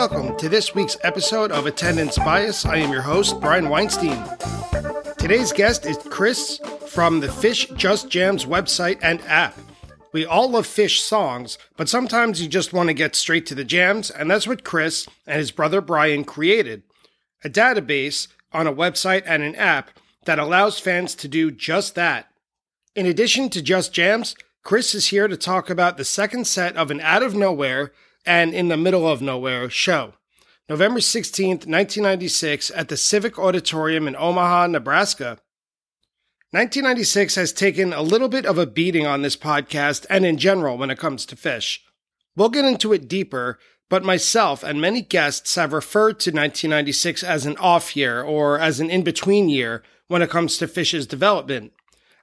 Welcome to this week's episode of Attendance Bias. I am your host, Brian Weinstein. Today's guest is Chris from the Phish Just Jams website and app. We all love Phish songs, but sometimes you just want to get straight to the jams, and that's what Chris and his brother Brian created a database on a website and an app that allows fans to do just that. In addition to Just Jams, Chris is here to talk about the second set of an out of nowhere and in the middle of nowhere show. November 16th, 1996, at the Civic Auditorium in Omaha, Nebraska. 1996 has taken a little bit of a beating on this podcast and in general when it comes to Phish. We'll get into it deeper, but myself and many guests have referred to 1996 as an off year or as an in between year when it comes to Phish's development.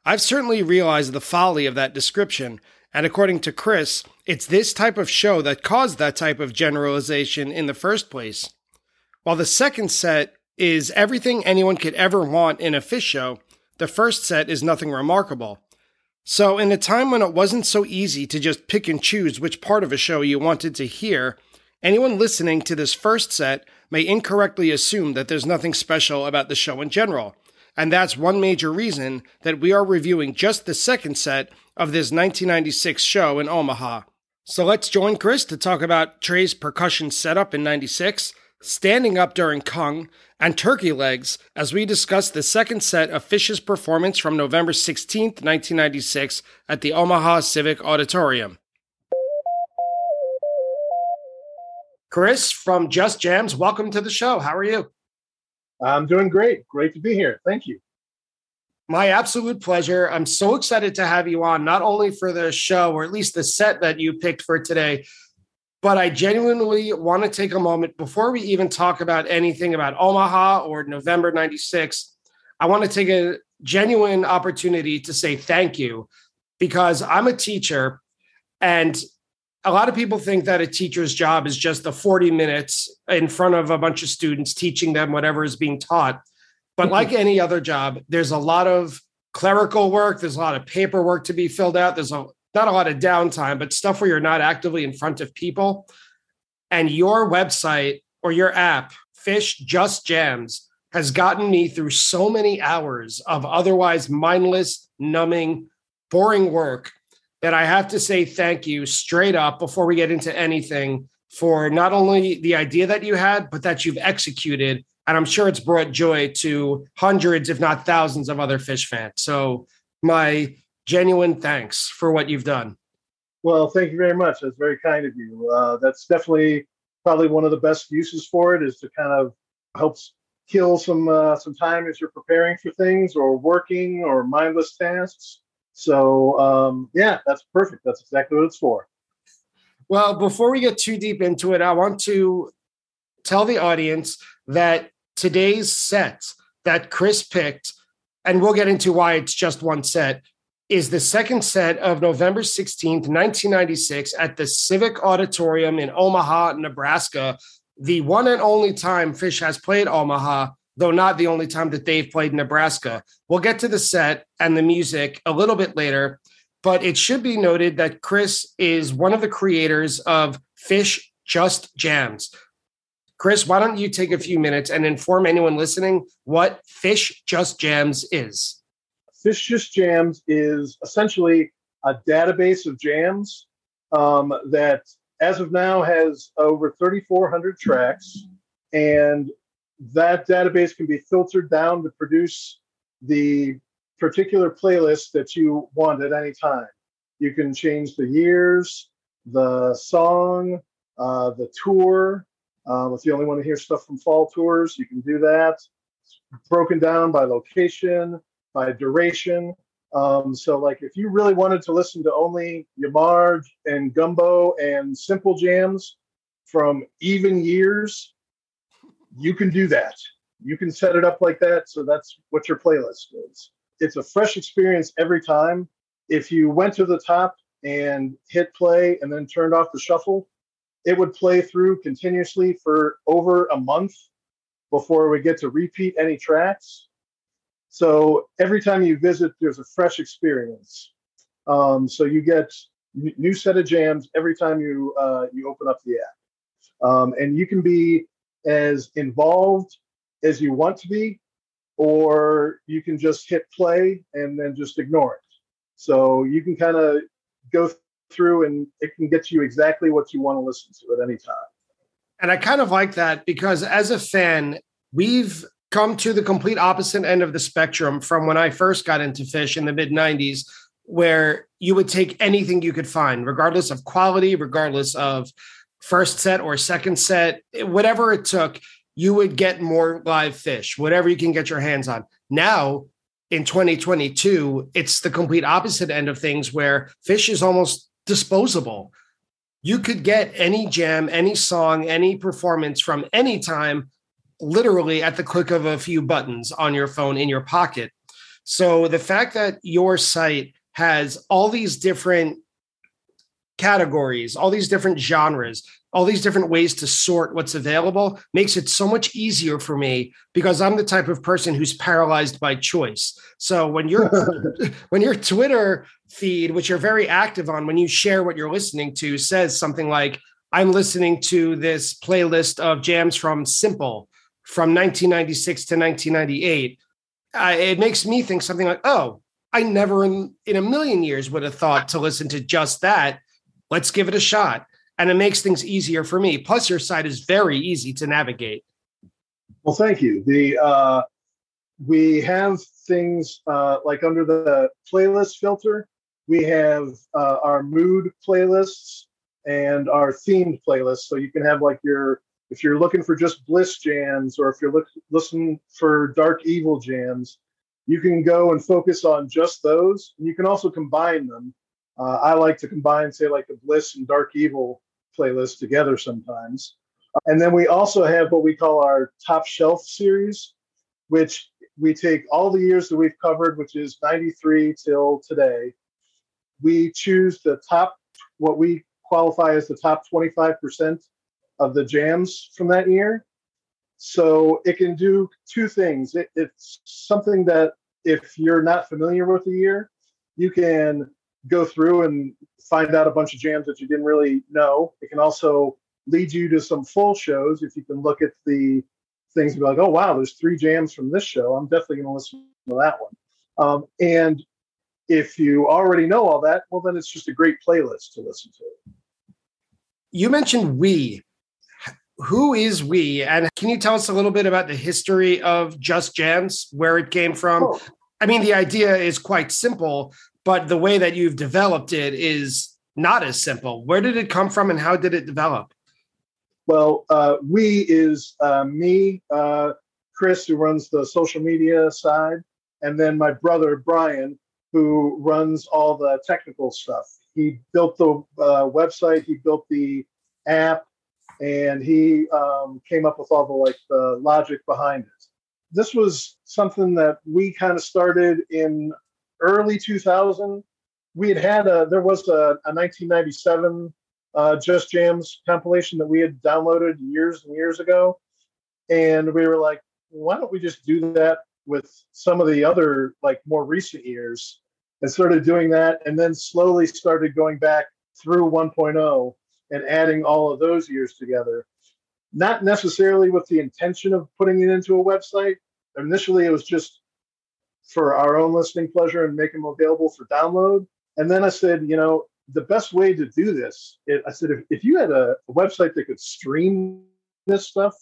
I've certainly realized the folly of that description, and according to Chris, it's this type of show that caused that type of generalization in the first place. While the second set is everything anyone could ever want in a Phish show, the first set is nothing remarkable. So, in a time when it wasn't so easy to just pick and choose which part of a show you wanted to hear, anyone listening to this first set may incorrectly assume that there's nothing special about the show in general. And that's one major reason that we are reviewing just the second set of this 1996 show in Omaha. So let's join Chris to talk about Trey's percussion setup in 96, standing up during Kung, and turkey legs as we discuss the second set of Phish's performance from November 16, 1996, at the Omaha Civic Auditorium. Chris from Just Jams, welcome to the show. How are you? I'm doing great. Great to be here. Thank you. My absolute pleasure. I'm so excited to have you on, not only for the show, or at least the set that you picked for today, but I genuinely want to take a moment before we even talk about anything about Omaha or November 96. I want to take a genuine opportunity to say thank you because I'm a teacher and a lot of people think that a teacher's job is just the 40 minutes in front of a bunch of students teaching them whatever is being taught. But like mm-hmm. any other job, there's a lot of clerical work, there's a lot of paperwork to be filled out, there's a not a lot of downtime, but stuff where you're not actively in front of people. And your website or your app, Phish Just Jams, has gotten me through so many hours of otherwise mindless, numbing, boring work that I have to say thank you straight up before we get into anything for not only the idea that you had, but that you've executed. And I'm sure it's brought joy to hundreds, if not thousands, of other Phish fans. So, my genuine thanks for what you've done. Well, thank you very much. That's very kind of you. Uh, that's definitely probably one of the best uses for it is to kind of help kill some uh, some time as you're preparing for things or working or mindless tasks. So um, yeah, that's perfect. That's exactly what it's for. Well, before we get too deep into it, I want to tell the audience that today's set that Chris picked, and we'll get into why it's just one set, is the second set of November 16th, 1996, at the Civic Auditorium in Omaha, Nebraska. The one and only time Phish has played Omaha, though not the only time that they've played Nebraska. We'll get to the set and the music a little bit later, but it should be noted that Chris is one of the creators of Phish Just Jams. Chris, why don't you take a few minutes and inform anyone listening what Phish Just Jams is? Phish Just Jams is essentially a database of jams um, that, as of now, has over 3,400 tracks. And that database can be filtered down to produce the particular playlist that you want at any time. You can change the years, the song, uh, the tour. Um, if you only want to hear stuff from fall tours, you can do that. It's broken down by location, by duration. Um, so, like, if you really wanted to listen to only Ya Mar and Gumbo and Simple Jams from even years, you can do that. You can set it up like that. So that's what your playlist is. It's a fresh experience every time. If you went to the top and hit play and then turned off the shuffle, it would play through continuously for over a month before we get to repeat any tracks. So every time you visit, there's a fresh experience. Um, so you get new set of jams every time you uh, you open up the app. Um, and you can be as involved as you want to be, or you can just hit play and then just ignore it. So you can kind of go through and it can get you exactly what you want to listen to at any time. And I kind of like that because as a fan, we've come to the complete opposite end of the spectrum from when I first got into Phish in the mid 90s, where you would take anything you could find, regardless of quality, regardless of first set or second set, whatever it took, you would get more live Phish, whatever you can get your hands on. Now, in 2022, it's the complete opposite end of things where Phish is almost disposable. You could get any jam, any song, any performance from any time literally at the click of a few buttons on your phone in your pocket. So the fact that your site has all these different categories, all these different genres, all these different ways to sort what's available makes it so much easier for me because I'm the type of person who's paralyzed by choice. So when your when your Twitter feed, which you're very active on, when you share what you're listening to, says something like, I'm listening to this playlist of jams from Simple from 1996 to 1998, uh, it makes me think something like, oh, I never in, in a million years would have thought to listen to just that. Let's give it a shot. And it makes things easier for me. Plus, your site is very easy to navigate. Well, thank you. The uh, we have things uh, like under the playlist filter, we have uh, our mood playlists and our themed playlists. So you can have like your if you're looking for just bliss jams or if you're look, listening for dark evil jams you can go and focus on just those and you can also combine them uh, i like to combine say like the bliss and dark evil playlist together sometimes and then we also have what we call our top shelf series which we take all the years that we've covered which is 93 till today we choose the top what we qualify as the top 25% of the jams from that year. So it can do two things. It, it's something that if you're not familiar with the year, you can go through and find out a bunch of jams that you didn't really know. It can also lead you to some full shows if you can look at the things and be like, oh, wow, there's three jams from this show. I'm definitely going to listen to that one. Um, and if you already know all that, well, then it's just a great playlist to listen to. You mentioned we who is we and can you tell us a little bit about the history of just jams where it came from oh. i mean the idea is quite simple but the way that you've developed it is not as simple. Where did it come from and how did it develop? Well uh, we is uh, me uh, chris who runs the social media side and then my brother brian who runs all the technical stuff. He built the uh, website he built the app and he um, came up with all the like the logic behind it. This was something that we kind of started in early 2000. We had had a there was a, a 1997 uh, Just Jams compilation that we had downloaded years and years ago, and we were like, why don't we just do that with some of the other like more recent years? And started doing that, and then slowly started going back through 1.0 and adding all of those years together. Not necessarily with the intention of putting it into a website. Initially, it was just for our own listening pleasure and make them available for download. And then I said, you know, the best way to do this, it, I said, if, if you had a, a website that could stream this stuff,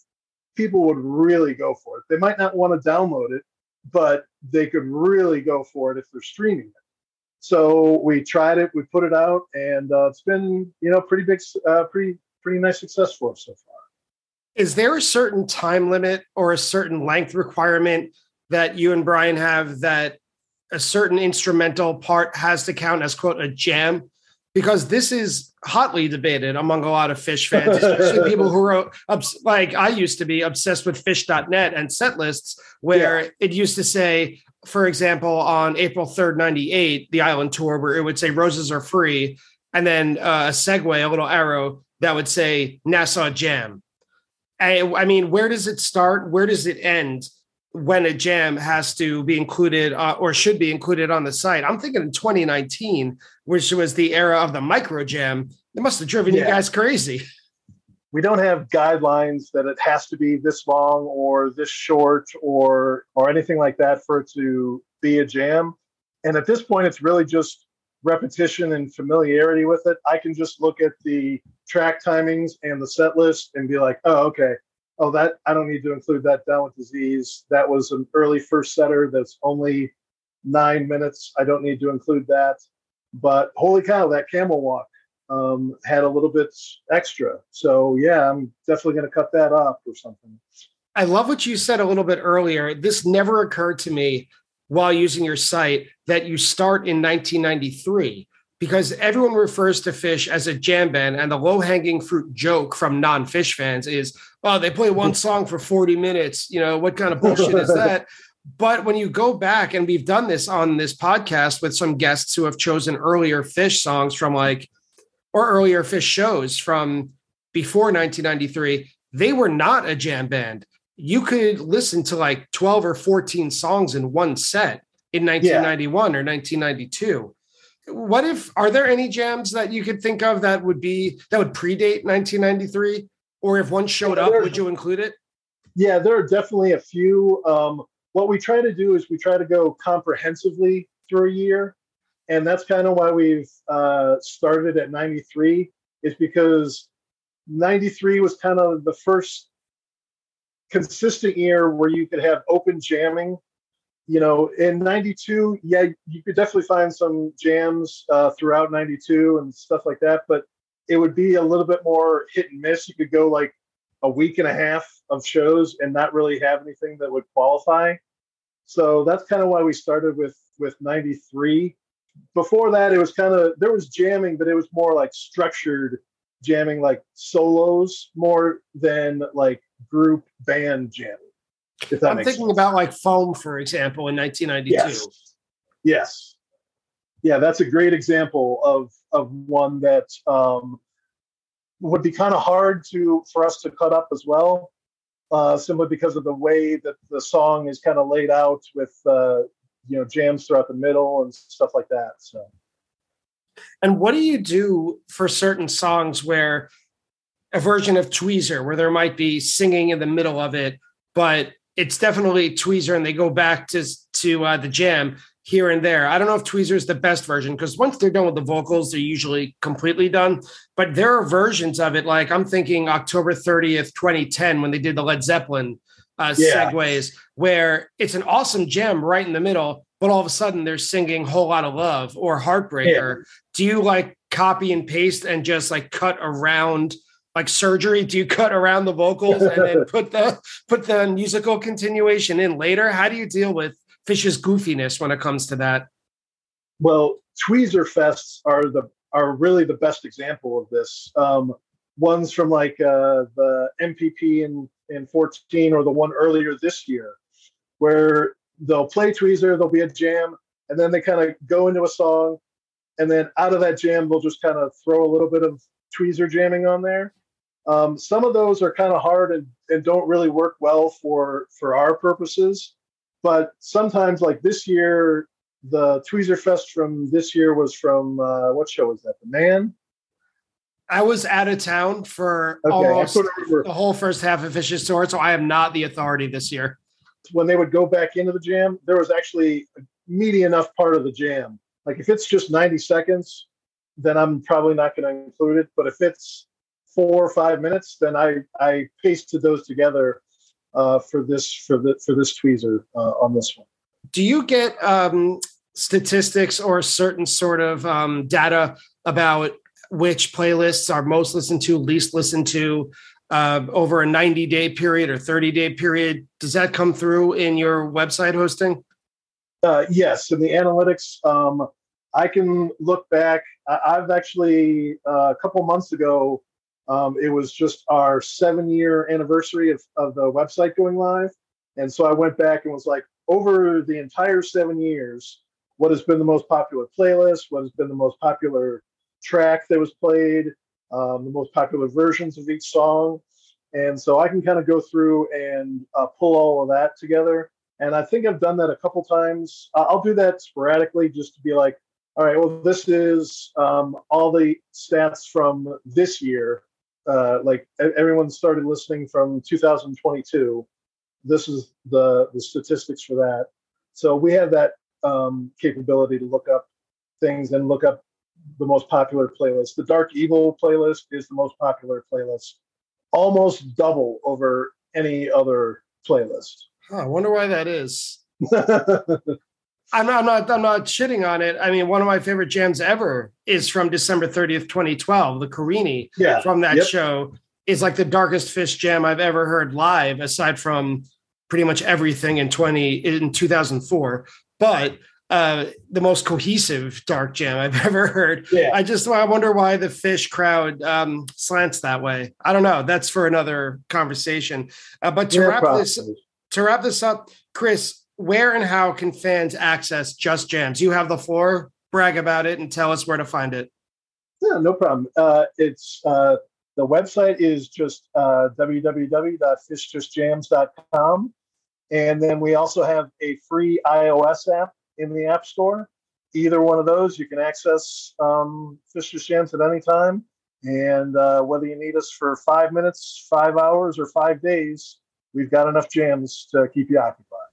people would really go for it. They might not want to download it, but they could really go for it if they're streaming it. So we tried it, we put it out, and uh, it's been you know pretty big, uh, pretty pretty nice success for us so far. Is there a certain time limit or a certain length requirement that you and Brian have that a certain instrumental part has to count as quote a jam? Because this is hotly debated among a lot of Phish fans, especially people who are like I used to be obsessed with Phish.net and set lists, where yeah. it used to say for example, on April 3rd, 98, the island tour, where it would say roses are free, and then uh, a segue, a little arrow that would say Nassau Jam. I, I, mean, where does it start? Where does it end when a jam has to be included uh, or should be included on the site? I'm thinking in 2019, which was the era of the micro jam. It must have driven yeah. you guys crazy. we don't have guidelines that it has to be this long or this short or or anything like that for it to be a jam. And at this point, it's really just repetition and familiarity with it. I can just look at the track timings and the set list and be like, oh, okay. Oh, that I don't need to include that down with disease. That was an early first setter that's only nine minutes. I don't need to include that. But holy cow, that camel walk um, had a little bit extra. So yeah, I'm definitely going to cut that off or something. I love what you said a little bit earlier. This never occurred to me while using your site that you start in 1993 because everyone refers to Phish as a jam band and the low hanging fruit joke from non Phish fans is, oh, they play one song for 40 minutes. You know, what kind of bullshit is that? But when you go back, and we've done this on this podcast with some guests who have chosen earlier Phish songs from like or earlier Phish shows from before 1993, they were not a jam band. You could listen to like 12 or 14 songs in one set in 1991 yeah. or 1992. What if are there any jams that you could think of that would be that would predate 1993? Or if one showed yeah, up, would you include it? Yeah, there are definitely a few. Um, what we try to do is we try to go comprehensively through a year and that's kind of why we've uh, started at 93 is because 93 was kind of the first consistent year where you could have open jamming you know in 92 yeah you could definitely find some jams uh, throughout 92 and stuff like that but it would be a little bit more hit and miss. You could go like a week and a half of shows and not really have anything that would qualify. So that's kind of why we started with with 93 before that it was kind of there was jamming but it was more like structured jamming like solos more than like group band jamming i'm thinking sense. about like foam for example in 1992 yes. yes yeah that's a great example of of one that um, would be kind of hard to for us to cut up as well uh, simply because of the way that the song is kind of laid out with uh, you know jams throughout the middle and stuff like that so. And what do you do for certain songs where a version of tweezer where there might be singing in the middle of it but it's definitely tweezer and they go back to to uh, the jam here and there. I don't know if Tweezer is the best version because once they're done with the vocals, they're usually completely done. But there are versions of it, like I'm thinking October 30th, 2010, when they did the Led Zeppelin uh, yeah. segues where it's an awesome gem right in the middle, but all of a sudden they're singing "Whole Lot of Love" or "Heartbreaker." Yeah. Do you like copy and paste and just like cut around? like surgery do you cut around the vocals and then put the put the musical continuation in later how do you deal with Phish's goofiness when it comes to that. Well tweezer fests are the are really the best example of this. Um, ones from like uh, the MPP and in 14 or the one earlier this year, where they'll play Tweezer, there'll be a jam, and then they kind of go into a song, and then out of that jam, they'll just kind of throw a little bit of Tweezer jamming on there. Um, some of those are kind of hard and, and don't really work well for for our purposes, but sometimes, like this year, the Tweezer Fest from this year was from uh, what show was that? The Man. I was out of town for okay, almost the whole first half of Phish's Tour, so I am not the authority this year. When they would go back into the jam, there was actually a meaty enough part of the jam. Like if it's just 90 seconds, then I'm probably not going to include it. But if it's four or five minutes, then I I pasted those together uh, for this for the for this tweezer uh, on this one. Do you get um, statistics or certain sort of um, data about which playlists are most listened to, least listened to uh, over a 90 day period or 30 day period. Does that come through in your website hosting? Uh, yes, in the analytics, um, I can look back. I- have actually uh, a couple months ago. Um, it was just our seven year anniversary of, of the website going live. And so I went back and was like, over the entire seven years, what has been the most popular playlist? What has been the most popular track that was played, um, the most popular versions of each song. And so I can kind of go through and uh, pull all of that together. And I think I've done that a couple times. Uh, I'll do that sporadically just to be like, all right, well, this is um, all the stats from this year. Uh, like everyone started listening from 2022. This is the the statistics for that. So we have that um, capability to look up things and look up the most popular playlist. The Dark Evil playlist is the most popular playlist, almost double over any other playlist. Huh, I wonder why that is. I'm not, I'm not, I'm not shitting on it. I mean, one of my favorite jams ever is from December 30th, 2012. The Carini yeah. from that yep. show is like the darkest Phish jam I've ever heard live, aside from pretty much everything in 20 in 2004. But uh, the most cohesive dark jam I've ever heard. Yeah. I just I wonder why the Phish crowd um, slants that way. I don't know. That's for another conversation. Uh, but to Yeah, wrap probably. this to wrap this up, Chris, where and how can fans access Just Jams? You have the floor. Brag about it and tell us where to find it. Yeah, no problem. Uh, it's uh, the website is just uh, www.phishjustjams.com, and then we also have a free iOS app in the App Store. Either one of those, you can access um, Phish Just Jams at any time, and uh, whether you need us for five minutes, five hours, or five days, we've got enough jams to keep you occupied.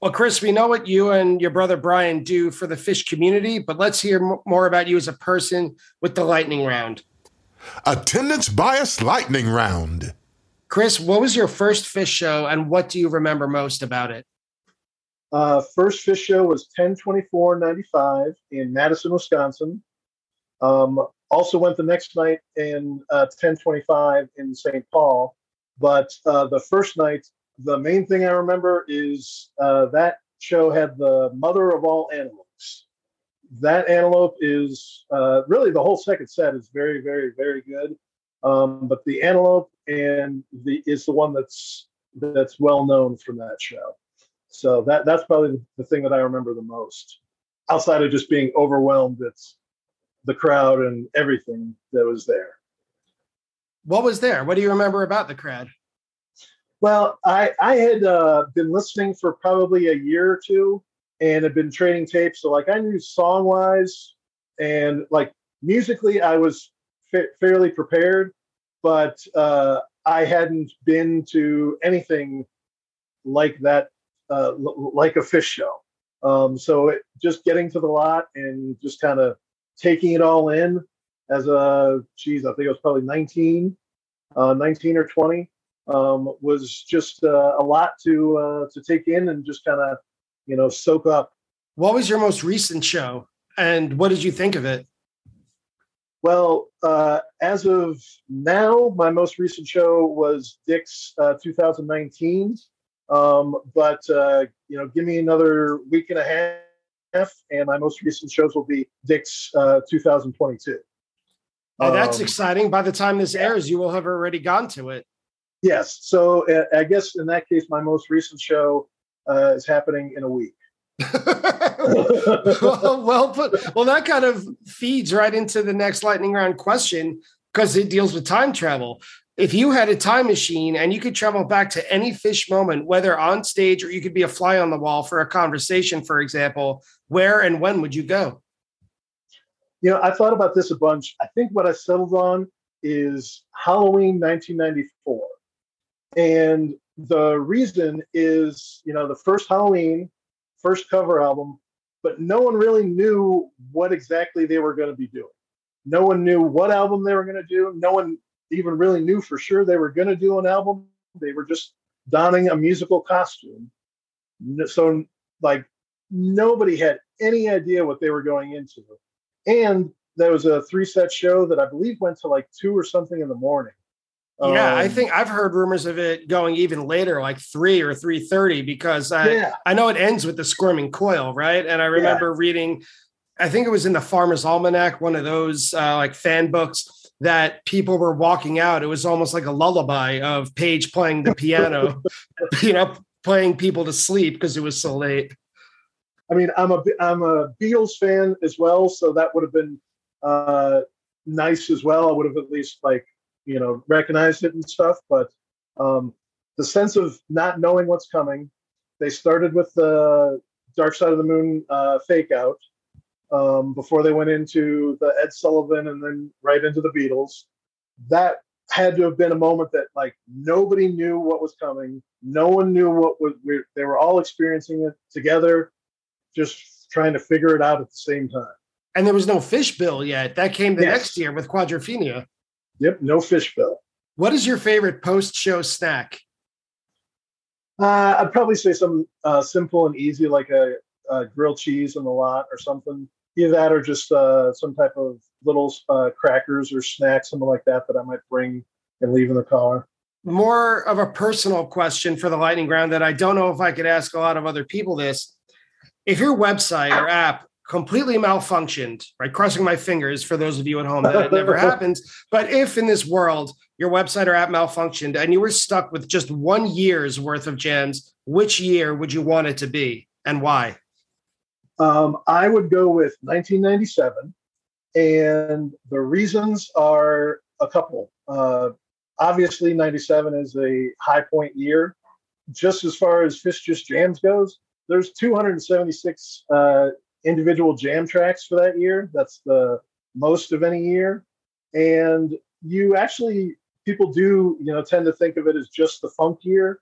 Well, Chris, we know what you and your brother Brian do for the Phish community, but let's hear m- more about you as a person with the lightning round. Attendance bias lightning round. Chris, what was your first Phish show and what do you remember most about it? Uh, first Phish show was 1024.95 in Madison, Wisconsin. Um, also went the next night in uh, 1025 in St. Paul. But uh, the first night, the main thing I remember is uh, that show had the mother of all antelopes. That antelope is uh, really the whole second set is very, very, very good. Um, but the antelope and the is the one that's that's well known from that show. So that that's probably the, thing that I remember the most, outside of just being overwhelmed at the crowd and everything that was there. What was there? What do you remember about the crowd? Well, I I had uh, been listening for probably a year or two, and had been trading tapes. So like I knew song wise, and like musically, I was fa- fairly prepared, but uh, I hadn't been to anything like that, uh, l- like a Phish show. Um, so it, just getting to the lot and just kind of taking it all in as a geez, I think it was probably 19, uh, 19 or 20 um, was just uh, a lot to uh, to take in and just kind of you know soak up. What was your most recent show and what did you think of it? Well, uh, as of now, my most recent show was Dick's uh, 2019. Um, but uh, you know, give me another week and a half, and my most recent shows will be Dick's uh, 2022. Oh, that's Um, exciting. By the time this airs, you will have already gone to it. Yes. So uh, I guess in that case, my most recent show uh, is happening in a week. well, well put. Well, that kind of feeds right into the next lightning round question because it deals with time travel. If you had a time machine and you could travel back to any Phish moment, whether on stage or you could be a fly on the wall for a conversation, for example, where and when would you go? You know, I thought about this a bunch. I think what I settled on is Halloween 1994. And the reason is, you know, the first Halloween, first cover album, but no one really knew what exactly they were going to be doing. No one knew what album they were going to do. No one even really knew for sure they were going to do an album. They were just donning a musical costume. So, like, nobody had any idea what they were going into. And there was a three set show that I believe went to like two or something in the morning. Yeah, I Um, think I've heard rumors of it going even later, like three or three thirty, because I, yeah, I know it ends with the squirming coil, right? And I remember reading, I think it was in the Pharmer's Almanac, one of those uh, like fan books that people were walking out. It was almost like a lullaby of Page playing the piano, you know, playing people to sleep because it was so late. I mean, I'm a I'm a Beatles fan as well, so that would have been uh, nice as well. I would have at least like you know recognized it and stuff. But um, the sense of not knowing what's coming. They started with the Dark Side of the Moon uh, fake out, um, before they went into the Ed Sullivan and then right into the Beatles. That had to have been a moment that like nobody knew what was coming. No one knew what was. We, they were all experiencing it together, just trying to figure it out at the same time. And there was no fish bill yet. That came the Yes. next year with Quadrophenia. Yep, no Phishbill. What is your favorite post-show snack? Uh, I'd probably say some uh, simple and easy, like a, a grilled cheese in the lot or something. Either that or just uh, some type of little uh, crackers or snacks, something like that, that I might bring and leave in the car. More of a personal question for the lightning round that I don't know if I could ask a lot of other people this. If your website or app completely malfunctioned, right? Crossing my fingers for those of you at home that it never happens. But if in this world your website or app malfunctioned and you were stuck with just one year's worth of jams, which year would you want it to be and why? Um, I would go with 1997, and the reasons are a couple. Uh, obviously, 97 is a high point year. Just as far as Phish Just Jams goes, there's 276 uh, individual jam tracks for that year. That's the most of any year, and you actually people do you know tend to think of it as just the funk year,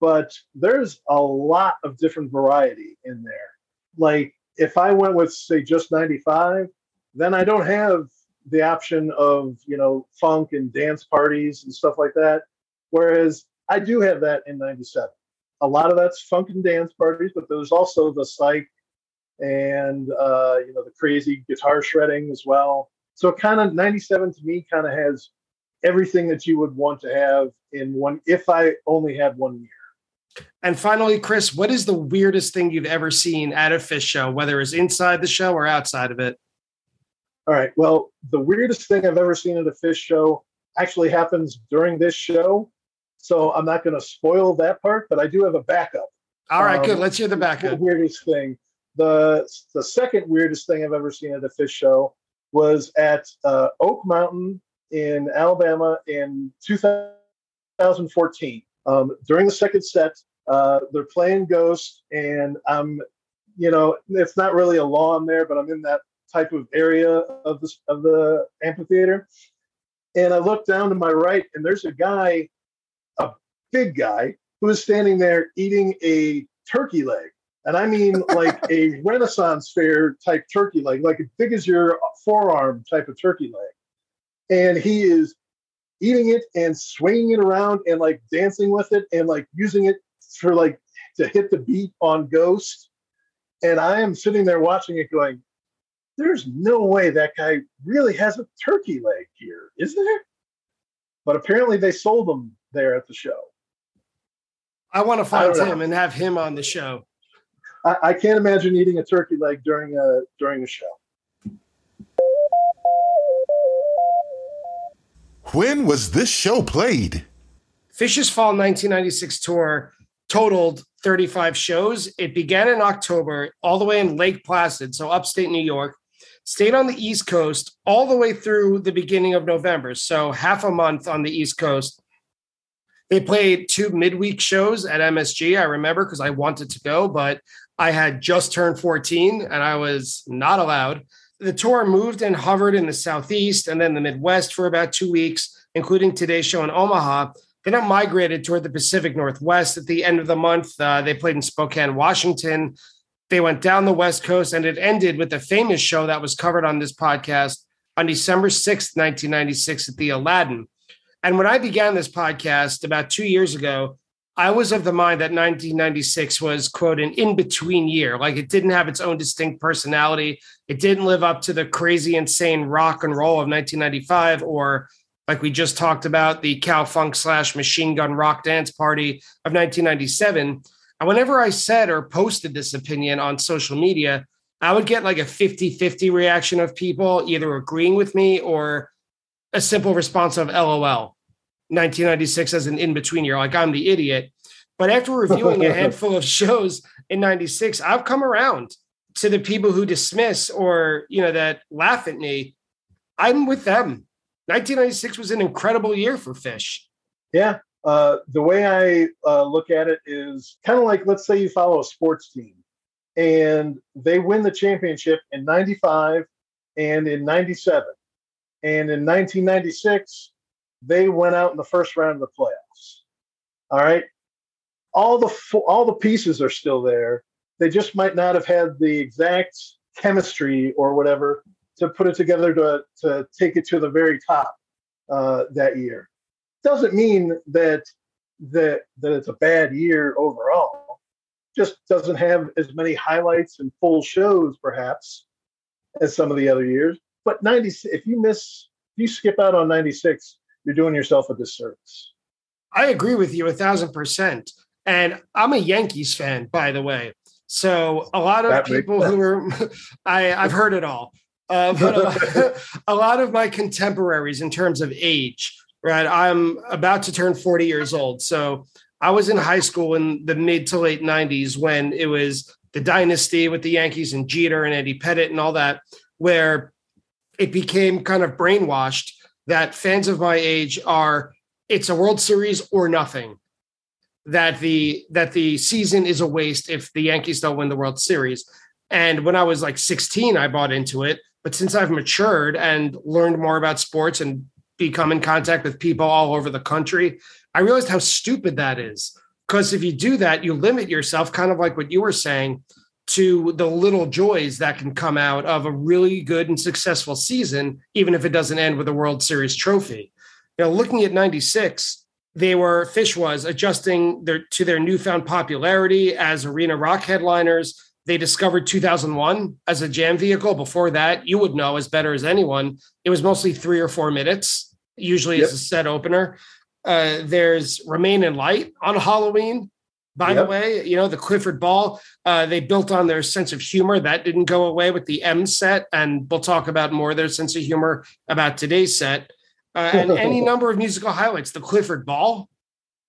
but there's a lot of different variety in there. Like if I went with say just 95, then I don't have the option of you know funk and dance parties and stuff like that. Whereas I do have that in 97. A lot of that's funk and dance parties, but there's also the psych and uh, you know the crazy guitar shredding as well. So kind of 97 to me kind of has everything that you would want to have in one if I only had one year. And finally, Chris, what is the weirdest thing you've ever seen at a Phish show, whether it's inside the show or outside of it? All right. Well, the weirdest thing I've ever seen at a Phish show actually happens during this show. So I'm not going to spoil that part, but I do have a backup. All right, Um, good. Let's hear the The backup. weirdest thing. The the second weirdest thing I've ever seen at a Phish show was at uh, Oak Mountain in Alabama in 2014. Um, during the second set, uh, they're playing Ghost, and I'm, you know, it's not really a lawn there, but I'm in that type of area of the of the amphitheater, and I look down to my right, and there's a guy, a big guy, who is standing there eating a turkey leg. And I mean like a Renaissance fair type turkey leg, like as big as your forearm type of turkey leg. And he is eating it and swinging it around and like dancing with it and like using it for like to hit the beat on Ghost. And I am sitting there watching it going, there's no way that guy really has a turkey leg here, is there? But apparently they sold them there at the show. I want to find him and have him on the show. I, I can't imagine eating a turkey leg during a during a show. When was this show played? Phish's Fall 1996 tour totaled 35 shows. It began in October, all the way in Lake Placid, so upstate New York, stayed on the East Coast all the way through the beginning of November, so half a month on the East Coast. They played two midweek shows at MSG. I remember because I wanted to go, but I had just turned 14 and I was not allowed. The tour moved and hovered in the Southeast and then the Midwest for about two weeks, including today's show in Omaha. Then it migrated toward the Pacific Northwest at the end of the month. Uh, they played in Spokane, Washington. They went down the West Coast and it ended with a famous show that was covered on this podcast on December 6th, 1996 at the Aladdin. And when I began this podcast about two years ago, I was of the mind that 1996 was, quote, an in between year. Like it didn't have its own distinct personality. It didn't live up to the crazy, insane rock and roll of 1995, or like we just talked about, the cow funk slash machine gun rock dance party of 1997. And whenever I said or posted this opinion on social media, I would get like a 50 50 reaction of people either agreeing with me or a simple response of LOL. 1996 as an in between year, like I'm the idiot. But after reviewing a handful of shows in 96, I've come around to the people who dismiss or, you know, that laugh at me. I'm with them. 1996 was an incredible year for Phish. Yeah. Uh, the way I uh, look at it is kind of like, let's say you follow a sports team and they win the championship in 95 and in 97. And in 1996, they went out in the first round of the playoffs. All right. All the all the pieces are still there. They just might not have had the exact chemistry or whatever to put it together to, to take it to the very top uh, that year. Doesn't mean that that that it's a bad year overall. Just doesn't have as many highlights and full shows, perhaps, as some of the other years. But 90, if you miss, if you skip out on 96, you're doing yourself a disservice. I agree with you a thousand percent. And I'm a Yankees fan, by the way. So a lot of that people who are, I, I've heard it all. Uh, but a lot, a lot of my contemporaries, in terms of age, right? I'm about to turn 40 years old. So I was in high school in the mid to late 90s when it was the dynasty with the Yankees and Jeter and Eddie Pettitte and all that, where it became kind of brainwashed that fans of my age are it's a World Series or nothing. That the that the season is a waste if the Yankees don't win the World Series. And when I was like 16, I bought into it. But since I've matured and learned more about sports and become in contact with people all over the country, I realized how stupid that is. Because if you do that, you limit yourself, kind of like what you were saying, to the little joys that can come out of a really good and successful season, even if it doesn't end with a World Series trophy. You know, looking at 96, they were Phish was adjusting their to their newfound popularity as arena rock headliners. They discovered 2001 as a jam vehicle. Before that, you would know as better as anyone. It was mostly three or four minutes, usually yep. as a set opener. Uh, there's Remain in Light on Halloween. By yep. the way, you know, the Clifford Ball, uh, they built on their sense of humor. That didn't go away with the M set. And we'll talk about more their sense of humor about today's set. Uh, and any number of musical highlights. The Clifford Ball,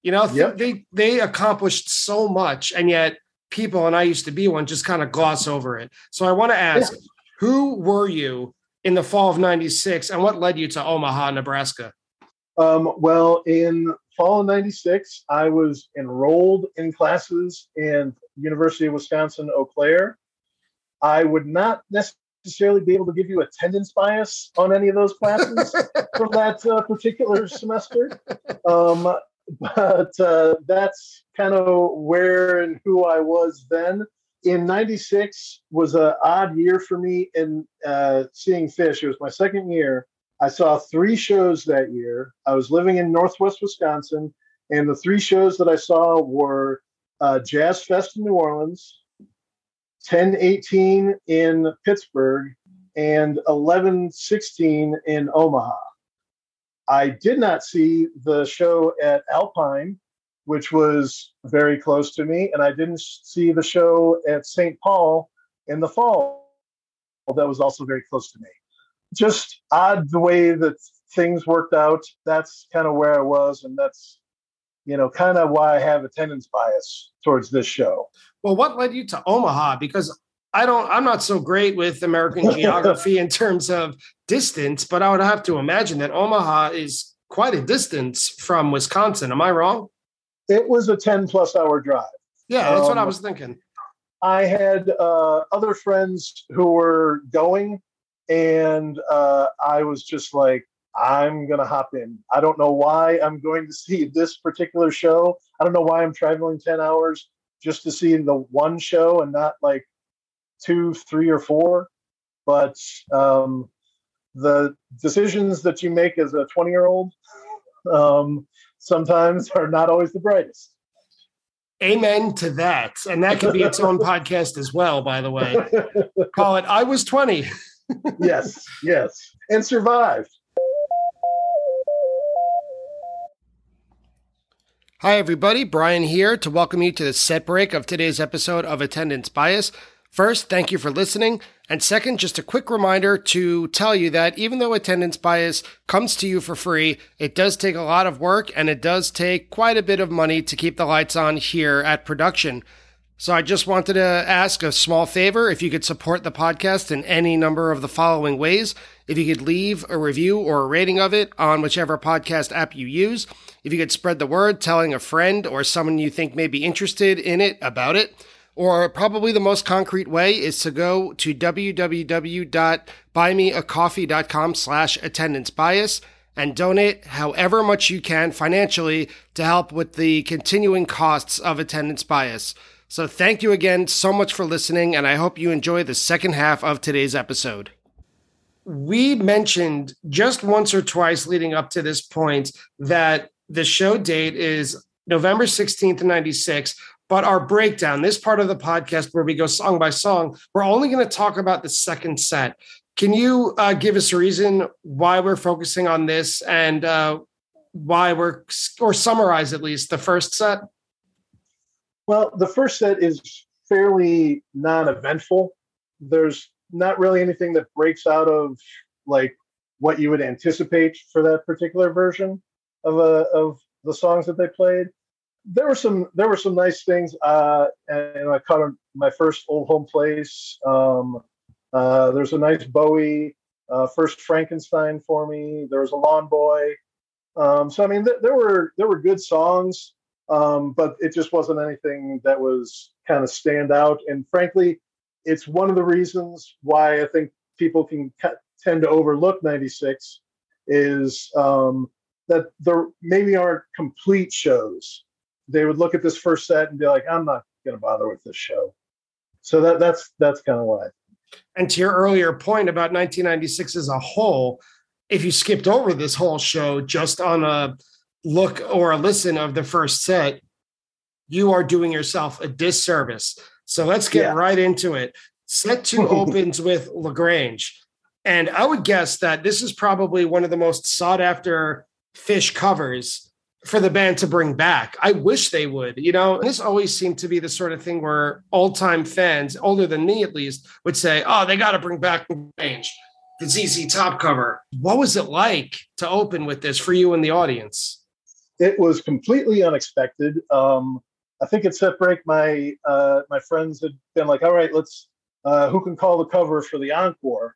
you know, yep. they they accomplished so much, and yet people, and I used to be one, just kind of gloss over it. So I want to ask, yeah. who were you in the fall of '96, and what led you to Omaha, Nebraska? Um, well, in fall of 96, I was enrolled in classes in University of Wisconsin, Eau Claire. I would not necessarily be able to give you attendance bias on any of those classes from that uh, particular semester. Um, but uh, that's kind of where and who I was then. In 96 was an odd year for me in uh, seeing Phish. It was my second year I saw three shows that year. I was living in Northwest Wisconsin, and the three shows that I saw were uh, Jazz Fest in New Orleans, 1018 in Pittsburgh, and 1116 in Omaha. I did not see the show at Alpine, which was very close to me, and I didn't see the show at St. Paul in the fall. That was also very close to me just odd the way that things worked out. That's kind of where I was, and that's you know kind of why I have attendance bias towards this show. Well, what led you to Omaha? Because I don't, I'm not so great with American geography in terms of distance, but I would have to imagine that Omaha is quite a distance from Wisconsin. Am I wrong? It was a 10 plus hour drive. Yeah, that's um, what I um, was thinking. I had uh, other friends who were going and uh, I was just like, I'm gonna hop in. I don't know why I'm going to see this particular show. I don't know why I'm traveling ten hours just to see the one show and not like two, three, or four. But um, the decisions that you make as a 20 year old um, sometimes are not always the brightest. Amen to that. And that could be its own podcast as well, by the way. Call it I Was 20 yes, yes, and survived. Hi, everybody. Brian here to welcome you to the set break of today's episode of Attendance Bias. First, thank you for listening. And second, just a quick reminder to tell you that even though attendance bias comes to you for free, it does take a lot of work and it does take quite a bit of money to keep the lights on here at production. So I just wanted to ask a small favor if you could support the podcast in any number of the following ways. If you could leave a review or a rating of it on whichever podcast app you use. If you could spread the word, telling a friend or someone you think may be interested in it about it. or probably the most concrete way is to go to www.buymeacoffee.com slash attendance bias and donate however much you can financially to help with the continuing costs of attendance bias. So thank you again so much for listening, and I hope you enjoy the second half of today's episode. We mentioned just once or twice leading up to this point that the show date is November 16th, 96. But our breakdown, this part of the podcast where we go song by song, we're only going to talk about the second set. Can you uh, give us a reason why we're focusing on this and uh, why we're, or summarize at least, the first set? Well, the first set is fairly non eventful. There's not really anything that breaks out of like what you would anticipate for that particular version of a uh, of the songs that they played. There were some there were some nice things. Uh, and I caught my first old home place. Um, uh, there's a nice Bowie, uh, first Frankenstein for me. There was a Lawn Boy. Um, so I mean, th- there were there were good songs, um, but it just wasn't anything that was kind of stand out. And frankly, it's one of the reasons why I think people can tend to overlook '96 is um, that there maybe aren't complete shows. They would look at this first set and be like, "I'm not going to bother with this show." So that that's that's kind of why. And to your earlier point about 1996 as a whole, if you skipped over this whole show just on a look or a listen of the first set, you are doing yourself a disservice. So let's get yeah. right into it. Set two opens with La Grange. And I would guess that this is probably one of the most sought after Phish covers for the band to bring back. I wish they would. You know, this always seemed to be the sort of thing where old time fans, older than me at least, would say, "Oh, they got to bring back Range, the ZZ Top cover." What was it like to open with this for you and the audience? It was completely unexpected. Um, I think it set break. My uh, my friends had been like, "All right, let's uh, who can call the cover for the encore?"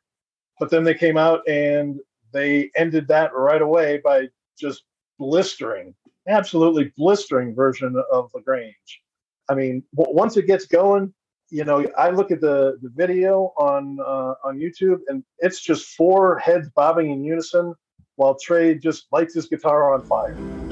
But then they came out and they ended that right away by just blistering, absolutely blistering version of La Grange. I mean, w- once it gets going, you know, I look at the, the video on uh, on YouTube, and it's just four heads bobbing in unison while Trey just lights his guitar on fire.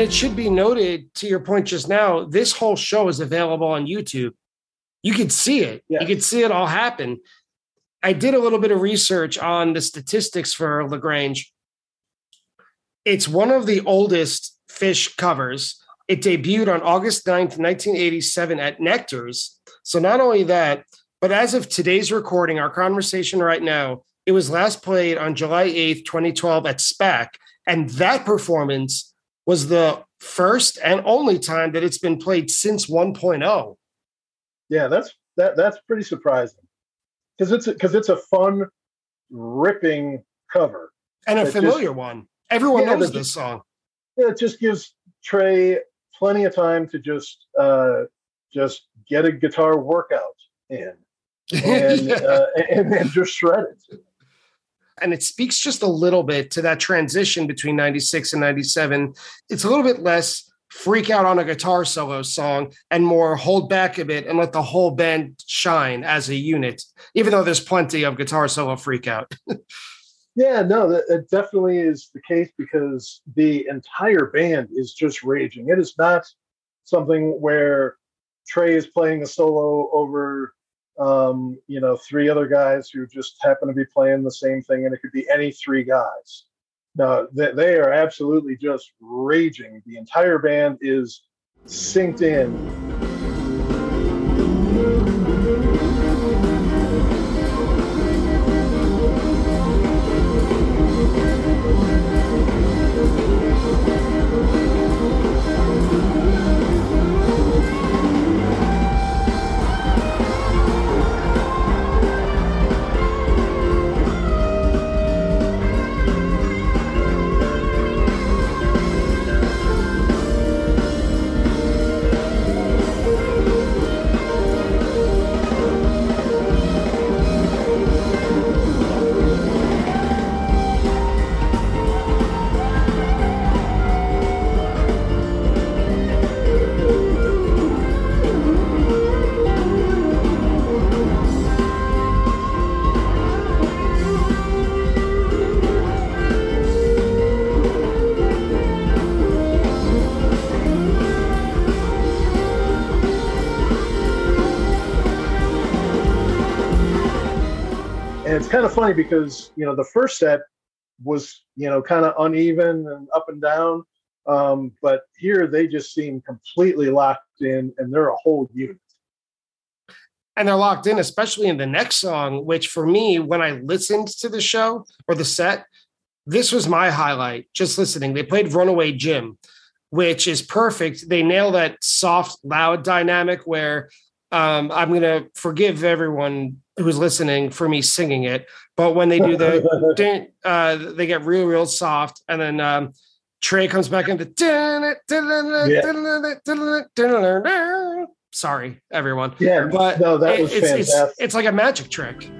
It should be noted to your point just now, this whole show is available on YouTube. You could see it. Yeah. You could see it all happen. I did a little bit of research on the statistics for La Grange. It's one of the oldest Phish covers. It debuted on August 9th, 1987 at Nectar's. So not only that, but as of today's recording, our conversation right now, it was last played on July 8th, 2012 at SPAC. And that performance was the first and only time that it's been played since 1.0. Yeah, that's that that's pretty surprising because it's because it's a fun, ripping cover and a familiar just, one. Everyone yeah, knows this just, song. Yeah, it just gives Trey plenty of time to just uh, just get a guitar workout in and yeah. uh, and, and just shred it and it speaks just a little bit to that transition between 96 and 97 it's a little bit less freak out on a guitar solo song and more hold back a bit and let the whole band shine as a unit even though there's plenty of guitar solo freak out. Yeah no that, it definitely is the case because the entire band is just raging. It is not something where Trey is playing a solo over um, you know, three other guys who just happen to be playing the same thing, and it could be any three guys. Now, they, they are absolutely just raging. The entire band is synced in. Funny because you know the first set was you know kind of uneven and up and down um, but here they just seem completely locked in and they're a whole unit. And they're locked in especially in the next song which for me when i listened to the show or the set this was my highlight just listening. They played runaway jim which is perfect. They nail that soft loud dynamic where um, I'm going to forgive everyone who's listening for me singing it, but when they do the, uh, they get real, real soft, and then um, Trey comes back into. Yeah. Sorry, everyone. Yeah, but no, that was it's, fantastic. It's, it's like a magic trick.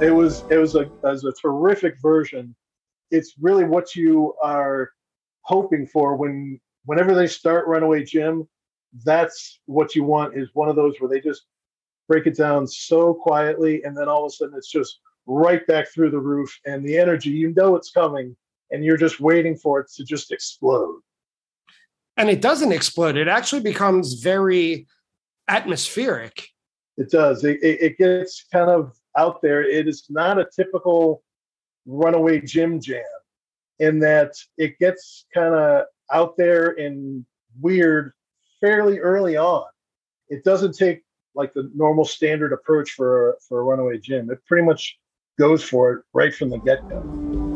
It was it was a it was a terrific version. It's really what you are hoping for when whenever they start Runaway Jim. That's what you want is one of those where they just break it down so quietly, and then all of a sudden it's just right back through the roof, and the energy you know it's coming, and you're just waiting for it to just explode. And it doesn't explode. It actually becomes very atmospheric. It does. It, it, it gets kind of out there. It is not a typical runaway Jim jam in that it gets kind of out there and weird fairly early on. It doesn't take like the normal standard approach for for a runaway Jim. It pretty much goes for it right from the get go.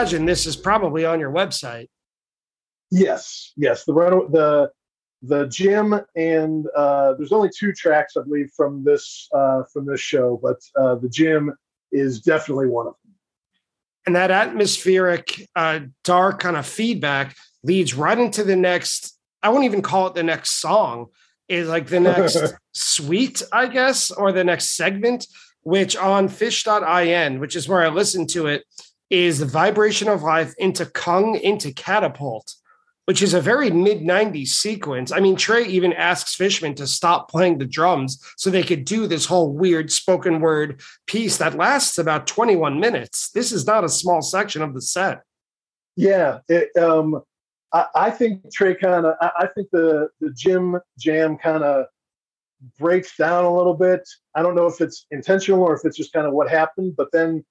Imagine this is probably on your website. Yes, yes. The run the the Jim and uh, there's only two tracks I believe from this uh, from this show, but uh, the Jim is definitely one of them. And that atmospheric, uh, dark kind of feedback leads right into the next. I won't even call it the next song. Is like the next suite, I guess, or the next segment, which on phish.in, which is where I listened to it, is the vibration of life into Kung into catapult which is a very mid 90s sequence. I mean, Trey even asks Fishman to stop playing the drums so they could do this whole weird spoken word piece that lasts about 21 minutes. This is not a small section of the set. Yeah. It, um, I, I, think Trey kind of, I, I think the, the Jim jam kind of breaks down a little bit. I don't know if it's intentional or if it's just kind of what happened, but then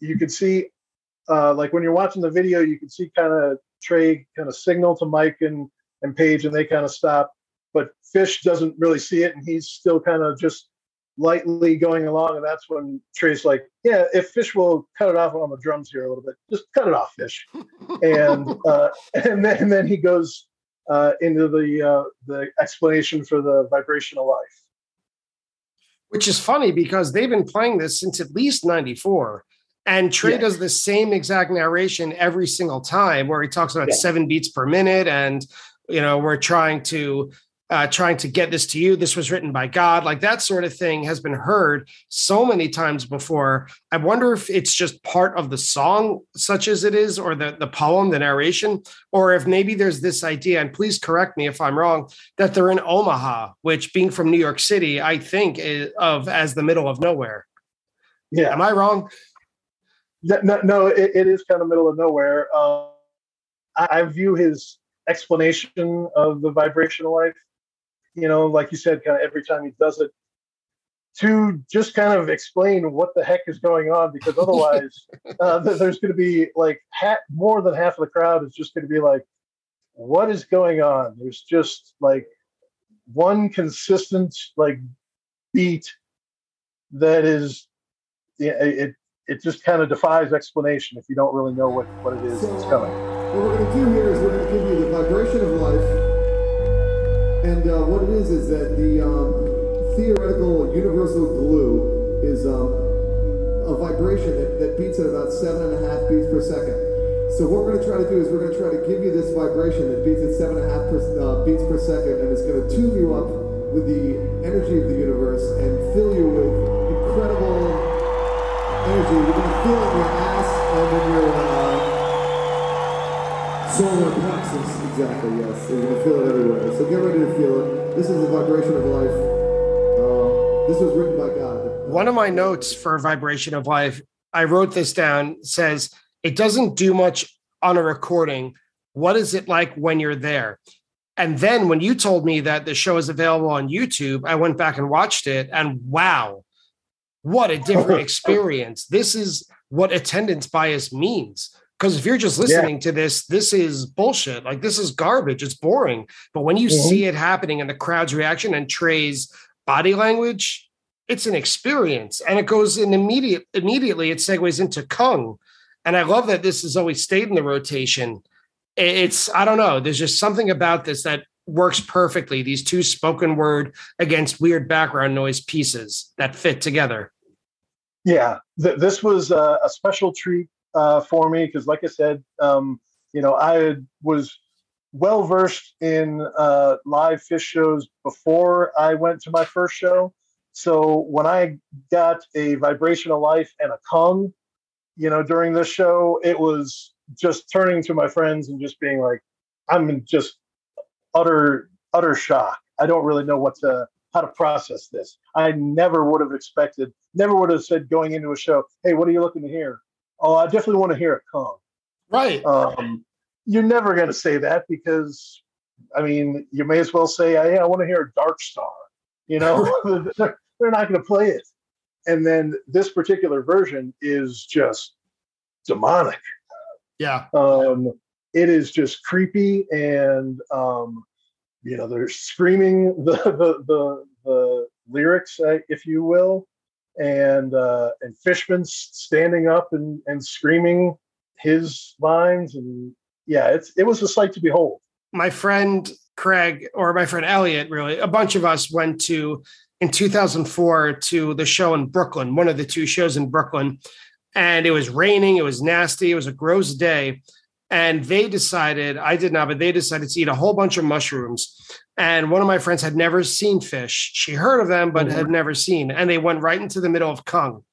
you could see, uh, like when you're watching the video, you can see kind of Trey kind of signal to Mike and and Page, and they kind of stop. But Fish doesn't really see it, and he's still kind of just lightly going along. And that's when Trey's like, "Yeah, if Fish will cut it off on the drums here a little bit, just cut it off, Fish." and uh, and then and then he goes uh, into the uh, the explanation for the vibrational life. Which is funny because they've been playing this since at least '94. And Trey yeah. does the same exact narration every single time where he talks about yeah. seven beats per minute. And, you know, we're trying to, uh, trying to get this to you. This was written by God. Like that sort of thing has been heard so many times before. I wonder if it's just part of the song, such as it is, or the, the poem, the narration, or if maybe there's this idea, and please correct me if I'm wrong, that they're in Omaha, which being from New York City, I think of as the middle of nowhere. Yeah. Am I wrong? No, no, it, it is kind of middle of nowhere. Uh, I, I, view his explanation of the vibrational life, you know, like you said, kind of every time he does it, to just kind of explain what the heck is going on, because otherwise, uh, there's going to be like ha- more than half of the crowd is just going to be like, "What is going on?" There's just like one consistent like beat that is yeah, it it just kind of defies explanation if you don't really know what, what it is so, that's coming. What we're going to do here is we're going to give you the vibration of life. And uh, what it is is that the um, theoretical universal glue is um, a vibration that, that beats at about seven and a half beats per second. So what we're going to try to do is we're going to try to give you this vibration that beats at seven and a half per, uh, beats per second, and it's going to tune you up with the energy of the universe and fill you with incredible energy. You're going to feel it in your ass and in your uh, solar plexus. Exactly, yes. You're going to feel it everywhere. So get ready to feel it. This is the vibration of life. Uh, this was written by God. One of my notes for Vibration of Life, I wrote this down, says, it doesn't do much on a recording. What is it like when you're there? And then when you told me that the show is available on YouTube, I went back and watched it, and wow, what a different experience. This is what attendance bias means. Because if you're just listening yeah. to this, this is bullshit. Like this is garbage. It's boring. But when you mm-hmm. see it happening and the crowd's reaction and Trey's body language, it's an experience. And it goes in immediate immediately, it segues into Kung. And I love that this has always stayed in the rotation. It's, I don't know, there's just something about this that works perfectly. These two spoken word against weird background noise pieces that fit together. Yeah, th- this was a, a special treat uh, for me because, like I said, um, you know, I was well versed in uh, live Phish shows before I went to my first show. So when I got a vibration of life and a Kung, you know, during this show, it was just turning to my friends and just being like, I'm in just utter utter shock. I don't really know what to how to process this. I never would have expected, never would have said going into a show, "Hey, what are you looking to hear?" Oh, I definitely want to hear it come. Right. Um, you're never going to say that because, I mean, you may as well say, "Hey, I want to hear a Dark Star." You know, they're, they're not going to play it. And then this particular version is just demonic. Yeah. Um, it is just creepy and um, you know they're screaming the the the, the lyrics, uh, if you will, and uh, and Fishman standing up and and screaming his lines, and yeah, it's it was a sight to behold. My friend Craig or my friend Elliot, really, a bunch of us went to in 2004 to the show in Brooklyn, one of the two shows in Brooklyn, and it was raining, it was nasty, it was a gross day. And they decided, I did not, but they decided to eat a whole bunch of mushrooms. And one of my friends had never seen Phish. She heard of them, but had mm-hmm. never seen. And they went right into the middle of Kung.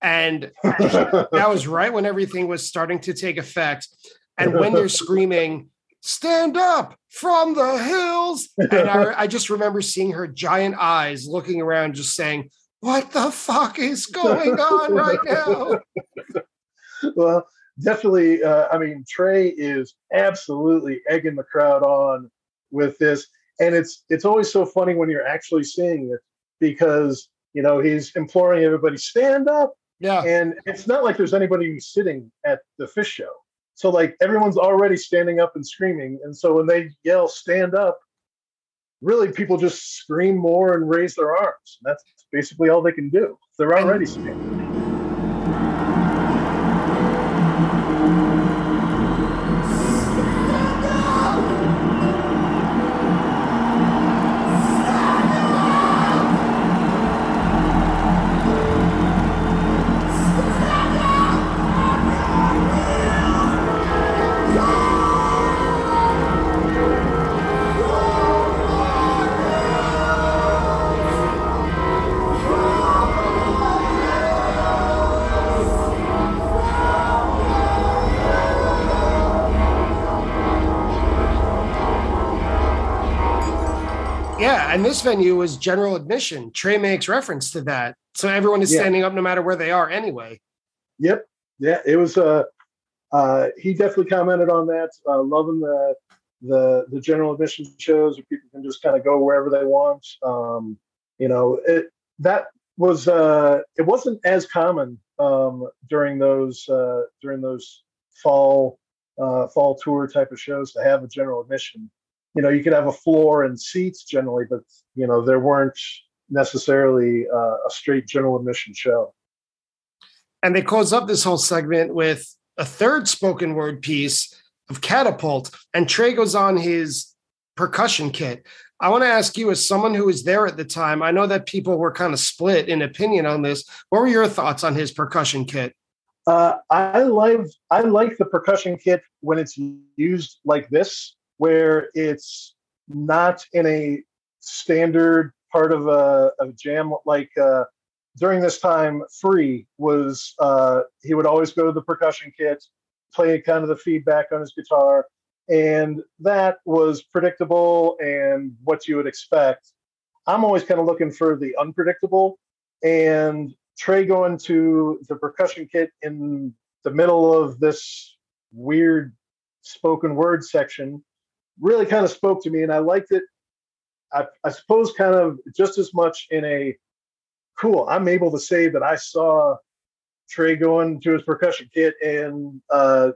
And that was right when everything was starting to take effect. And when they're screaming, stand up from the hills. And I, I, just remember seeing her giant eyes looking around, just saying, What the fuck is going on right now? well, definitely. Uh, I mean, Trey is absolutely egging the crowd on with this. And it's it's always so funny when you're actually seeing it because you know he's imploring everybody stand up. Yeah. And it's not like there's anybody who's sitting at the Phish show. So like everyone's already standing up and screaming. And so when they yell stand up, really people just scream more and raise their arms. That's basically all they can do. They're already standing. And this venue was general admission. Trey makes reference to that. So everyone is yeah. standing up no matter where they are anyway. Yep. Yeah, it was uh uh he definitely commented on that, uh loving the the the general admission shows where people can just kind of go wherever they want. Um, you know, it that was uh it wasn't as common um during those uh during those fall uh fall tour type of shows to have a general admission you know you could have a floor and seats generally but you know there weren't necessarily uh, a straight general admission show. And they close up this whole segment with a third spoken word piece of catapult and trey goes on his percussion kit. I want to ask you as someone who was there at the time i know that people were kind of split in opinion on this. What were your thoughts on his percussion kit? Uh, I like I like the percussion kit when it's used like this where it's not in a standard part of a, jam like uh, during this time Trey was uh, he would always go to the percussion kit play kind of the feedback on his guitar and that was predictable and what you would expect. I'm always kind of looking for the unpredictable and trey going to the percussion kit in the middle of this weird spoken word section really kind of spoke to me, and I liked it. I, I suppose kind of just as much in a cool. I'm able to say that I saw Trey going to his percussion kit and uh,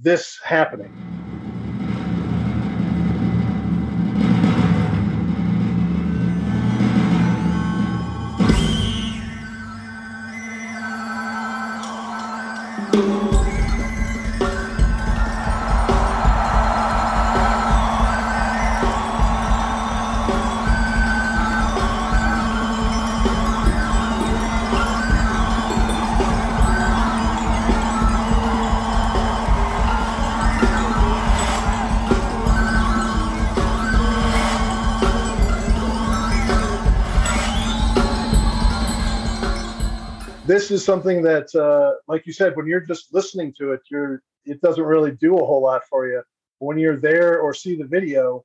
this happening. This is something that, uh, like you said, when you're just listening to it, you're it doesn't really do a whole lot for you. When you're there or see the video,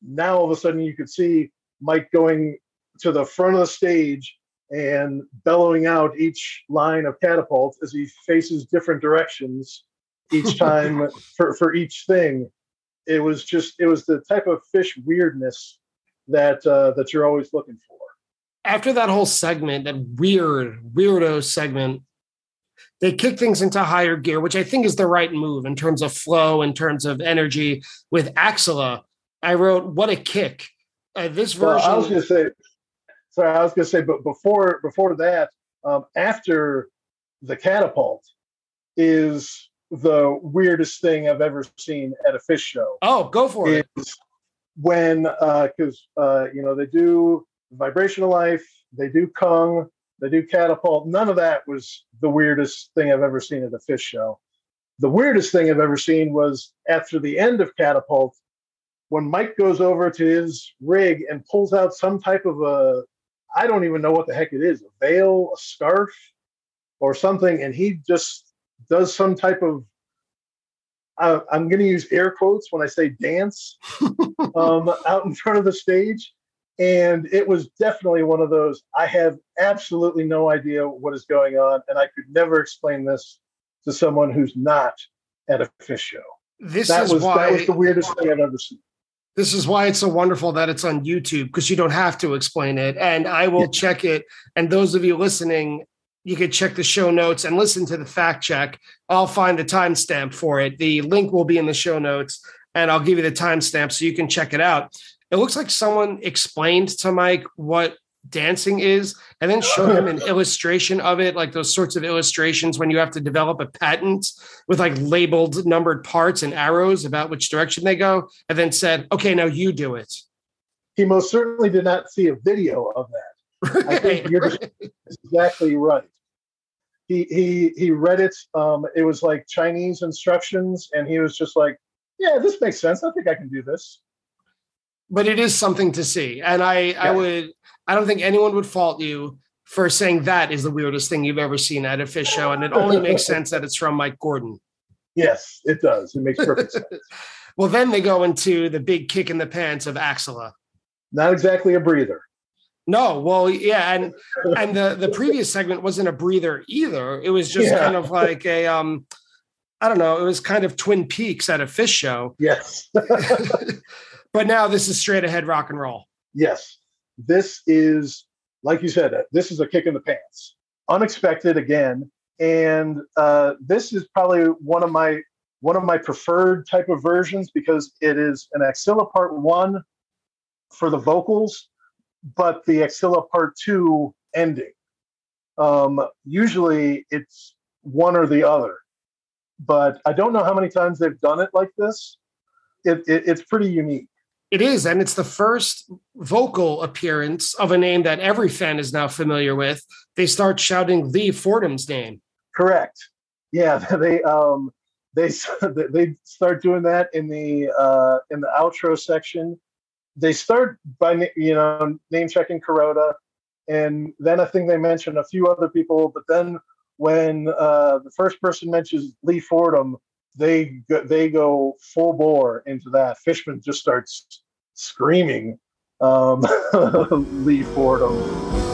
now all of a sudden you could see Mike going to the front of the stage and bellowing out each line of catapult as he faces different directions each time for, for each thing. It was just it was the type of Phish weirdness that uh, that you're always looking for after that whole segment, that weird, weirdo segment, they kick things into higher gear, which I think is the right move in terms of flow, in terms of energy. With Axilla, I wrote, "What a kick!" Uh, this version. Well, I was going to say, sorry, I was going to say, but before before that, um, after the catapult is the weirdest thing I've ever seen at a Phish show. Oh, go for it! when because uh, uh, you know they do vibrational life, they do Kung, they do catapult. None of that was the weirdest thing I've ever seen at a Phish show. The weirdest thing I've ever seen was after the end of catapult, when Mike goes over to his rig and pulls out some type of a I don't even know what the heck it is, a veil, a scarf, or something, and he just does some type of I'm going to use air quotes when I say dance um, out in front of the stage. And it was definitely one of those. I have absolutely no idea what is going on, and I could never explain this to someone who's not at a Phish show. This that is was why that was the weirdest thing I've ever seen. This is why it's so wonderful that it's on YouTube because you don't have to explain it. And I will check it. And those of you listening, you could check the show notes and listen to the fact check. I'll find the timestamp for it. The link will be in the show notes and I'll give you the timestamp so you can check it out. It looks like someone explained to Mike what dancing is and then showed him an illustration of it, like those sorts of illustrations when you have to develop a patent with like labeled numbered parts and arrows about which direction they go, and then said, okay, now you do it. He most certainly did not see a video of that. I think you're just exactly right. He he he read it. Um, it was like Chinese instructions, and he was just like, "Yeah, this makes sense. I think I can do this." But it is something to see. And I, I would, I don't think anyone would fault you for saying that is the weirdest thing you've ever seen at a Phish show. And it only makes sense that it's from Mike Gordon. Yes, it does. It makes perfect sense. Well, then they go into the big kick in the pants of Axilla. Not exactly a breather. No, well, yeah, and and the the previous segment wasn't a breather either. It was just Yeah. kind of like a um, I don't know. It was kind of Twin Peaks at a Phish show, Yes, but now this is straight ahead rock and roll. yes. This is, like you said, this is a kick in the pants. Unexpected again, and uh, this is probably one of my one of my preferred type of versions because it is an axilla part one for the vocals, but the axilla part two ending. Um, usually it's one or the other, but I don't know how many times they've done it like this. It, it, it's pretty unique. It is, and it's the first vocal appearance of a name that every fan is now familiar with. They start shouting Lee Fordham's name. Correct. Yeah, they um they they start doing that in the uh in the outro section. They start by you know name checking Kuroda, and then I think they mention a few other people. But then when uh, the first person mentions Lee Fordham, they go, they go full bore into that. Fishman just starts screaming um, Lee Fordham.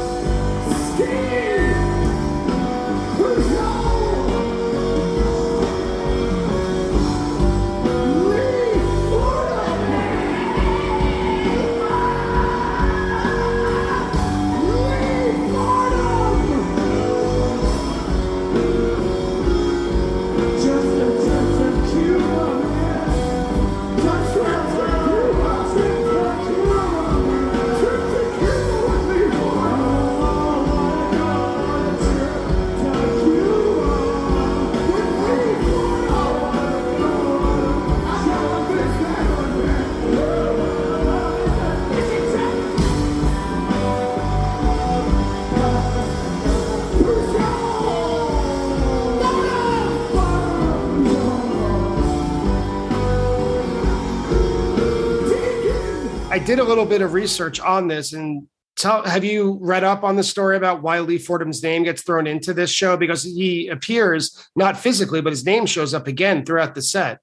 Did a little bit of research on this and tell have you read up on the story about why Lee Fordham's name gets thrown into this show? Because he appears not physically, but his name shows up again throughout the set.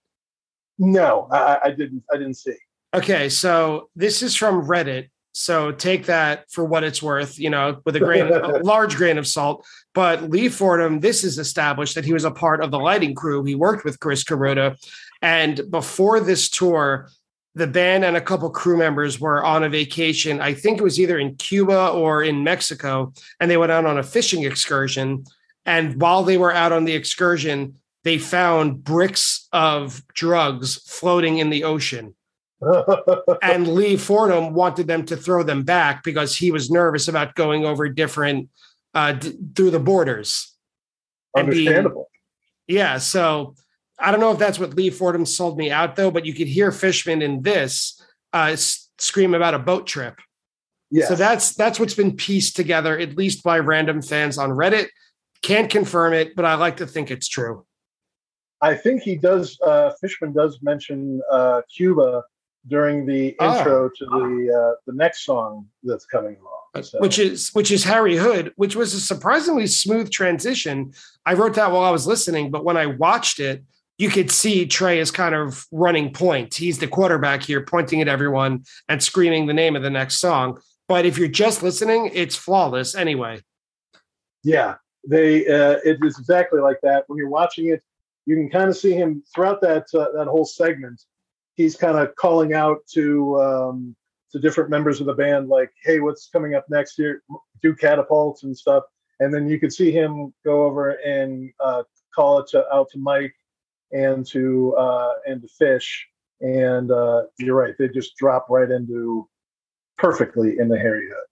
No, I, I didn't. I didn't see. Okay, so this is from Reddit. So take that for what it's worth, you know, with a grain, a large grain of salt. But Lee Fordham, this is established that he was a part of the lighting crew. He worked with Chris Kuroda, and before this tour, the band and a couple crew members were on a vacation. I think it was either in Cuba or in Mexico, and they went out on a fishing excursion. And while they were out on the excursion, they found bricks of drugs floating in the ocean and Lee Fordham wanted them to throw them back because he was nervous about going over different uh, d- through the borders. And being- Understandable. Yeah, so I don't know if that's what Lee Fordham sold me out though, but you could hear Fishman in this uh, scream about a boat trip. Yes. So that's that's what's been pieced together, at least by random fans on Reddit. Can't confirm it, but I like to think it's true. I think he does. Uh, Fishman does mention uh, Cuba during the Oh. intro to the uh, the next song that's coming along. So- which is which is Harry Hood, which was a surprisingly smooth transition. I wrote that while I was listening, but when I watched it, you could see Trey is kind of running point. He's the quarterback here, pointing at everyone and screaming the name of the next song. But if you're just listening, it's flawless anyway. Yeah, they uh, it is exactly like that. When you're watching it, you can kind of see him throughout that uh, that whole segment. He's kind of calling out to um, to different members of the band, like, "Hey, what's coming up next year? Do catapults and stuff." And then you could see him go over and uh, call it to, out to Mike and to uh, and to Fish. And uh, you're right; they just drop right into perfectly into Harry Hood.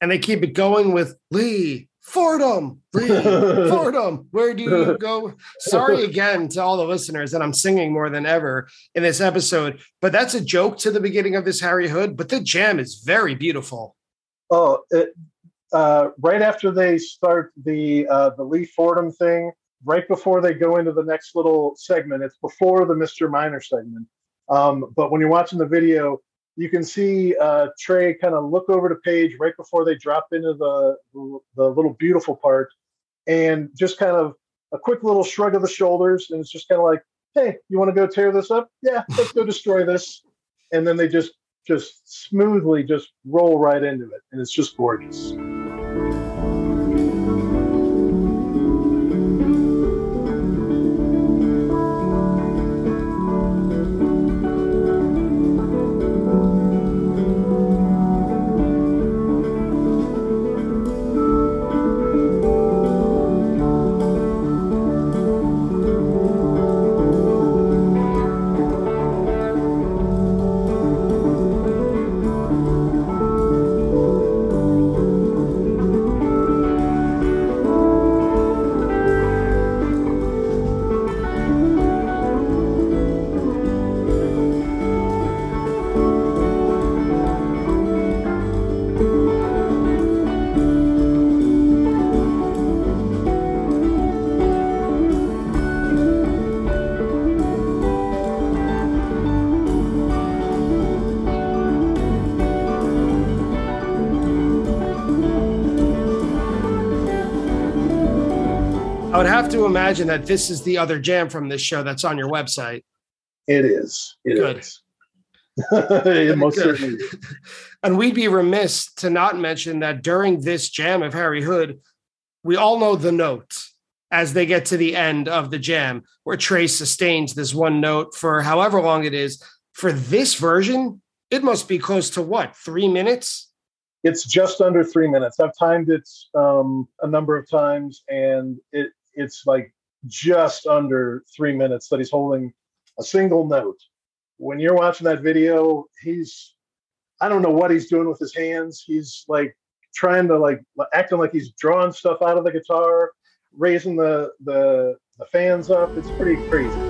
And they keep it going with Lee Fordham, Lee Fordham. Where do you go? Sorry again to all the listeners that I'm singing more than ever in this episode, but that's a joke to the beginning of this Harry Hood. But the jam is very beautiful. Oh, it, uh, right after they start the uh, the Lee Fordham thing, right before they go into the next little segment, it's before the Mr. Miner segment. Um, but when you're watching the video, you can see uh, Trey kind of look over to Page right before they drop into the the little beautiful part, and just kind of a quick little shrug of the shoulders, and it's just kind of like, "Hey, you want to go tear this up? Yeah, let's go destroy this." And then they just just smoothly just roll right into it, and it's just gorgeous. Imagine that this is the other jam from this show that's on your website. It is. It Good. is. it most Good. certainly is. And we'd be remiss to not mention that during this jam of Harry Hood, we all know the note as they get to the end of the jam, where Trey sustains this one note for however long it is. For this version, it must be close to what, three minutes? It's just under three minutes. I've timed it um, a number of times, and it it's like just under three minutes that he's holding a single note. When you're watching that video, he's I don't know what he's doing with his hands. He's like trying to like acting like he's drawing stuff out of the guitar, raising the the, the fans up. It's pretty crazy.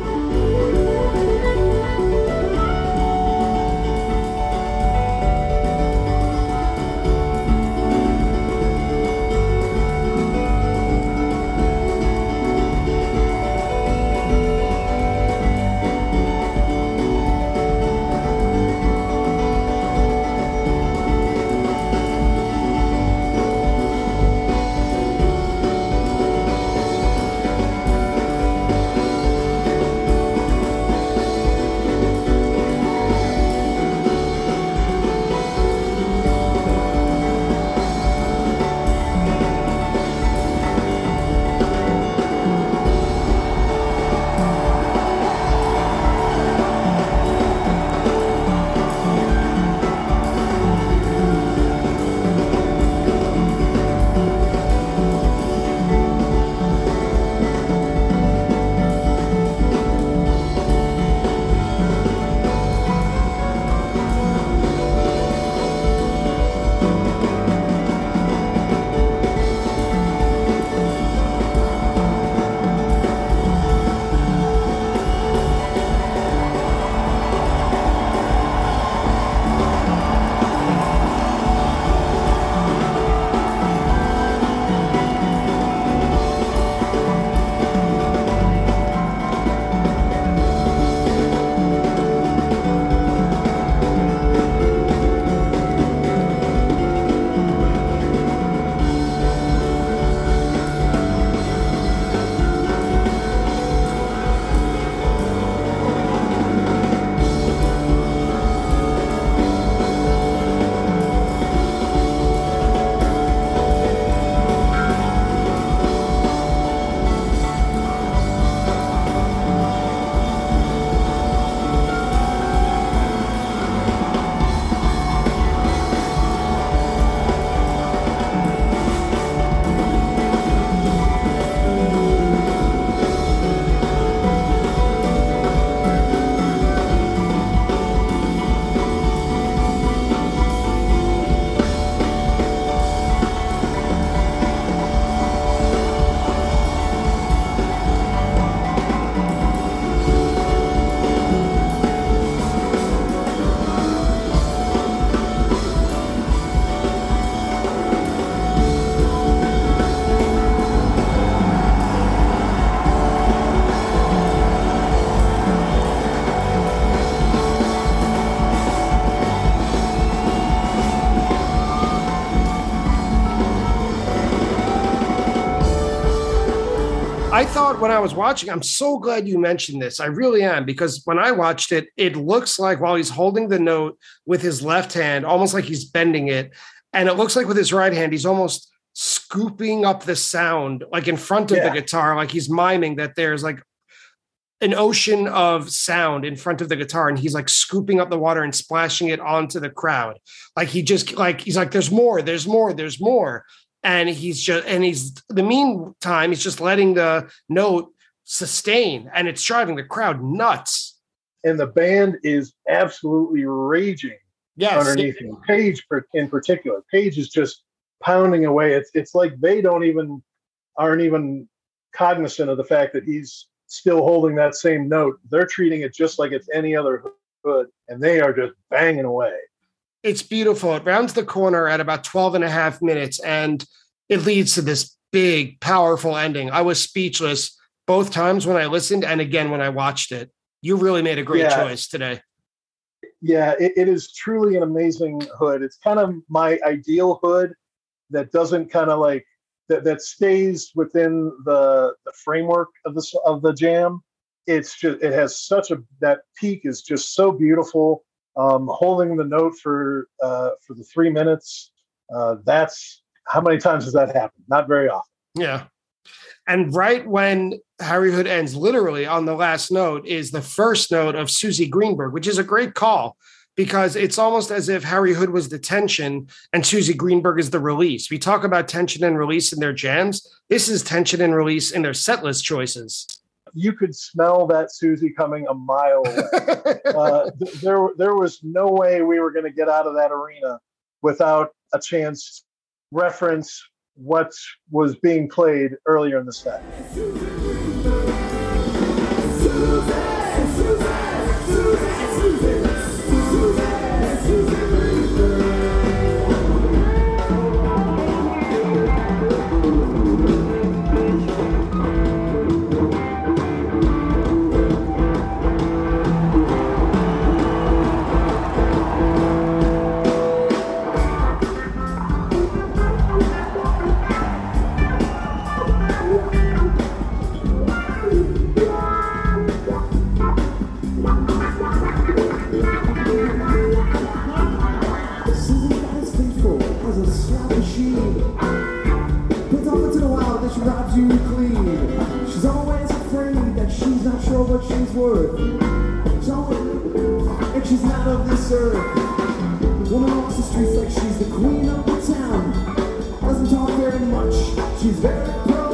Thought when I was watching, I'm so glad you mentioned this. I really am because when I watched it, it looks like while he's holding the note with his left hand, almost like he's bending it, and it looks like with his right hand, he's almost scooping up the sound like in front of yeah. the guitar, like he's miming that there's like an ocean of sound in front of the guitar and he's like scooping up the water and splashing it onto the crowd like he just like he's like there's more there's more there's more and he's just and he's the meantime he's just letting the note sustain and it's driving the crowd nuts and the band is absolutely raging yes. underneath him page in particular page is just pounding away it's it's like they don't even aren't even cognizant of the fact that he's still holding that same note. They're treating it just like it's any other hood, and they are just banging away. It's beautiful. It rounds the corner at about 12 and a half minutes, and it leads to this big, powerful ending. I was speechless both times when I listened and again when I watched it. You really made a great yeah. choice today. Yeah, it, it is truly an amazing hood. It's kind of my ideal hood that doesn't kind of like that, that stays within the, the framework of the of the jam. It's just it has such a that peak is just so beautiful. Um, holding the note for uh, for the three minutes. Uh, that's how many times has that happened? Not very often. Yeah. And right when Harry Hood ends, literally on the last note, is the first note of Suzy Greenberg, which is a great call because it's almost as if Harry Hood was the tension and Suzy Greenberg is the release. We talk about tension and release in their jams. This is tension and release in their setlist choices. You could smell that Suzy coming a mile away. uh, th- there, there was no way we were going to get out of that arena without a chance reference what was being played earlier in the set. worth. And she's not of this earth. Woman walks the streets like she's the queen of the town. Doesn't talk very much. She's very proud.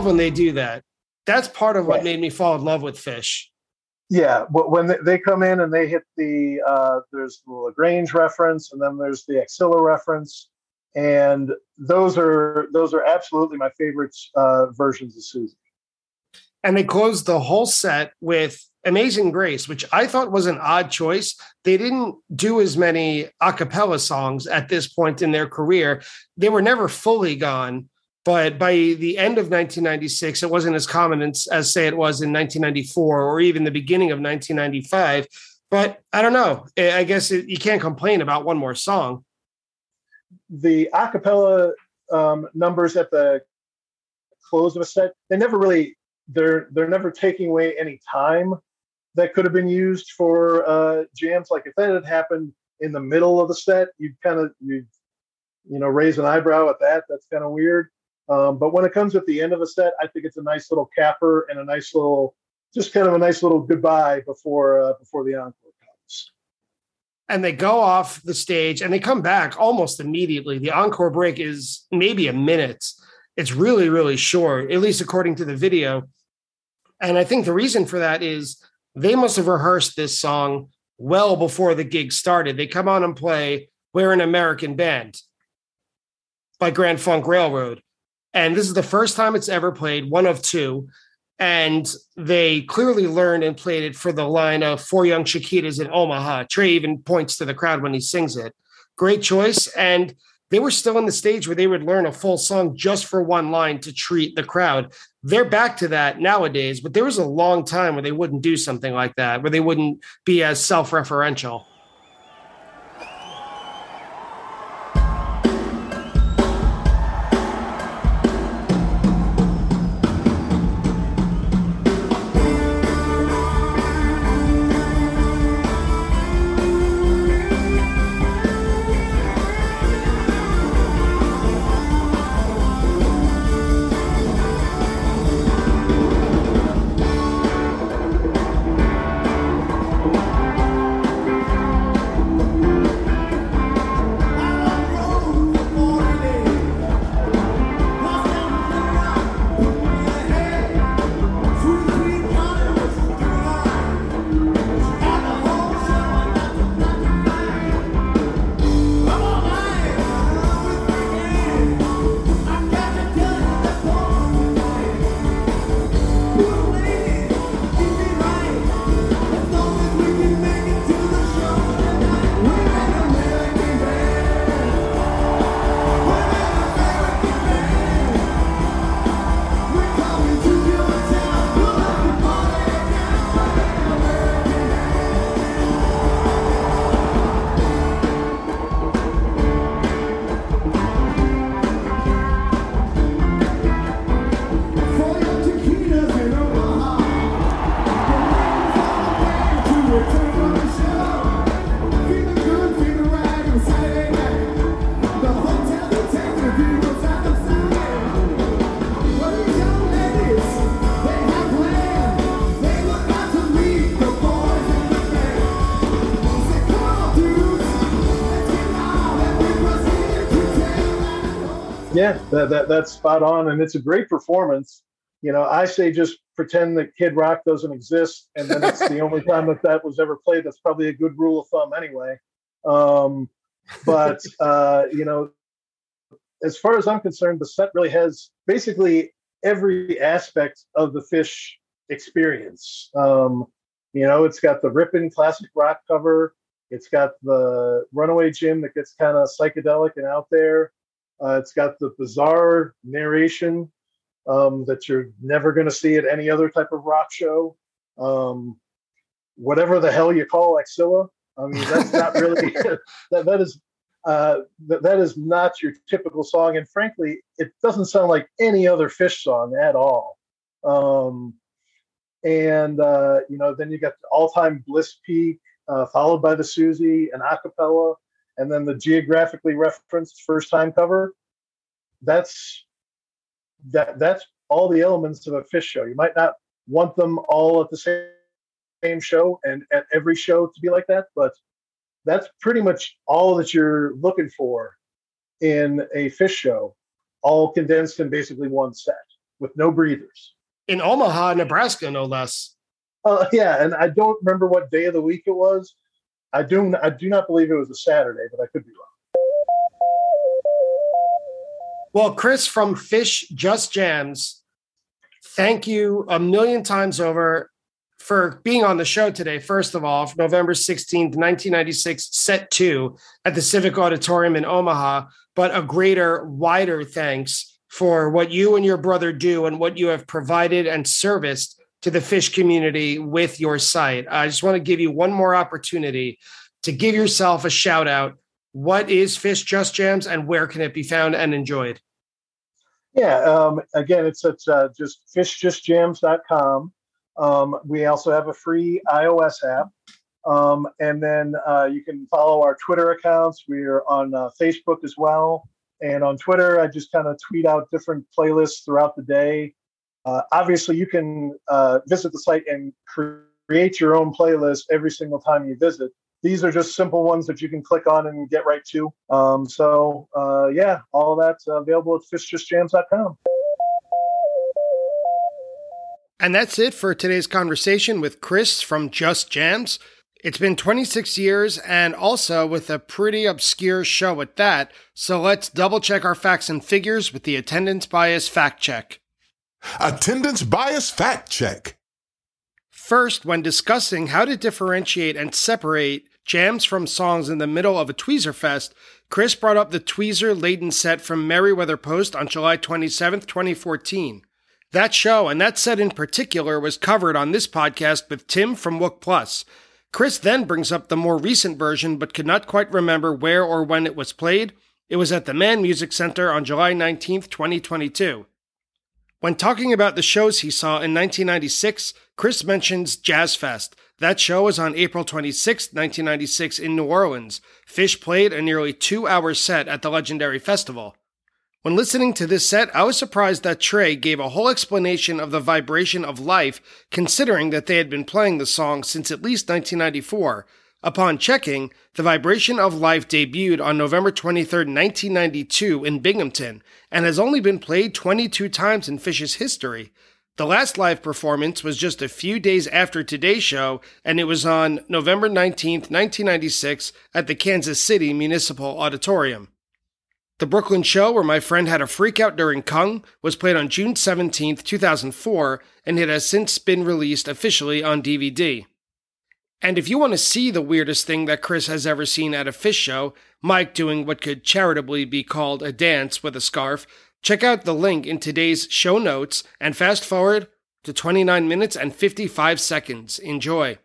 Love when they do that. That's part of what right. made me fall in love with Phish. Yeah, but when they come in and they hit the uh, there's the La Grange reference, and then there's the Axilla reference, and those are those are absolutely my favorite uh, versions of Suzy. And they closed the whole set with Amazing Grace, which I thought was an odd choice. They didn't do as many a cappella songs at this point in their career. They were never fully gone, but by the end of 1996, it wasn't as common as, as, say it was in 1994 or even the beginning of 1995. But I don't know. I guess it, you can't complain about one more song. The acapella um, numbers at the close of a set, they never really they're they're never taking away any time that could have been used for uh, jams. Like if that had happened in the middle of the set, you'd kind of you you know raise an eyebrow at that. That's kind of weird. Um, but when it comes at the end of a set, I think it's a nice little capper and a nice little, just kind of a nice little goodbye before uh, before the encore comes. And they go off the stage and they come back almost immediately. The encore break is maybe a minute. It's really really short, at least according to the video. And I think the reason for that is they must have rehearsed this song well before the gig started. They come on and play We're an American Band by Grand Funk Railroad. And this is the first time it's ever played, one of two. And they clearly learned and played it for the line of Four Young Chiquitas in Omaha. Trey even points to the crowd when he sings it. Great choice. And they were still in the stage where they would learn a full song just for one line to treat the crowd. They're back to that nowadays, but there was a long time where they wouldn't do something like that, where they wouldn't be as self referential. Yeah, that, that that's spot on, and it's a great performance. You know, I say just pretend that Kid Rock doesn't exist, and then it's the only time that that was ever played. That's probably a good rule of thumb, anyway. Um, but uh, you know, as far as I'm concerned, the set really has basically every aspect of the Phish experience. Um, you know, it's got the ripping classic rock cover. It's got the Runaway Jim that gets kind of psychedelic and out there. Uh, it's got the bizarre narration um, that you're never going to see at any other type of rock show. Um, whatever the hell you call Axilla, I mean, that's not really that. That is uh, that, that is not your typical song, and frankly, it doesn't sound like any other Phish song at all. Um, and uh, you know, then you got the all-time Bliss Peak, uh, followed by the Suzy, and acapella and then the geographically referenced first time cover that's that that's all the elements of a Phish show. You might not want them all at the same, same show and at every show to be like that but that's pretty much all that you're looking for in a Phish show all condensed in basically one set with no breathers. In omaha nebraska no less. Uh, yeah and i don't remember what day of the week it was I do I do not believe it was a Saturday, but I could be wrong. Well, Chris from Phish Just Jams, thank you a million times over for being on the show today. First of all, November 16th, 1996, set two at the Civic Auditorium in Omaha, but a greater, wider thanks for what you and your brother do and what you have provided and serviced to the Phish community with your site. I just want to give you one more opportunity to give yourself a shout out. What is Phish Just Jams and where can it be found and enjoyed? Yeah, um, again, it's at uh, just phishjustjams.com. Um, we also have a free iOS app. Um, and then uh, you can follow our Twitter accounts. We're on uh, Facebook as well. And on Twitter, I just kind of tweet out different playlists throughout the day. Uh, obviously, you can uh, visit the site and create your own playlist every single time you visit. These are just simple ones that you can click on and get right to. Um, so, uh, yeah, all that's available at phishjustjams.com. And that's it for today's conversation with Chris from Just Jams. It's been 26 years and also with a pretty obscure show at that, so let's double check our facts and figures with the attendance bias fact check. Attendance bias fact check. First, when discussing how to differentiate and separate jams from songs in the middle of a Tweezer Fest, Chris brought up the Tweezer laden set from Merriweather Post on July 27, 2014. That show and that set in particular was covered on this podcast with Tim from Wook Plus. Chris then brings up the more recent version but could not quite remember where or when it was played. It was at the Mann Music Center on July 19, 2022. When talking about the shows he saw in 1996, Chris mentions Jazz Fest. That show was on April 26, 1996, in New Orleans. Phish played a nearly two hour set at the legendary festival. When listening to this set, I was surprised that Trey gave a whole explanation of the vibration of life, considering that they had been playing the song since at least 1994. Upon checking, the vibration of life debuted on November 23, 1992, in Binghamton, and has only been played 22 times in Phish's history. The last live performance was just a few days after today's show, and it was on November 19, 1996, at the Kansas City Municipal Auditorium. The Brooklyn show, where my friend had a freakout during Kung, was played on June 17, 2004, and it has since been released officially on DVD. And if you want to see the weirdest thing that Chris has ever seen at a Phish show, Mike doing what could charitably be called a dance with a scarf, check out the link in today's show notes and fast forward to 29 minutes and 55 seconds. Enjoy.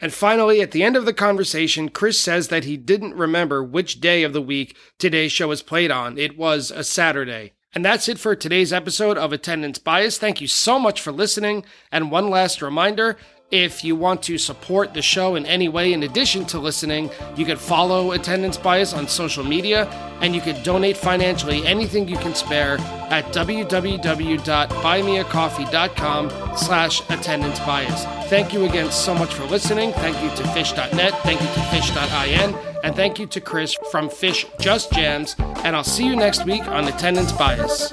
And finally, at the end of the conversation, Chris says that he didn't remember which day of the week today's show was played on. It was a Saturday. And that's it for today's episode of Attendance Bias. Thank you so much for listening. And one last reminder if you want to support the show in any way, in addition to listening, you could follow Attendance Bias on social media and you could donate financially anything you can spare at www.buymeacoffee.com slash attendance bias. Thank you again so much for listening. Thank you to phish.net. Thank you to phish.in. And thank you to Chris from Phish Just Jams. And I'll see you next week on Attendance Bias.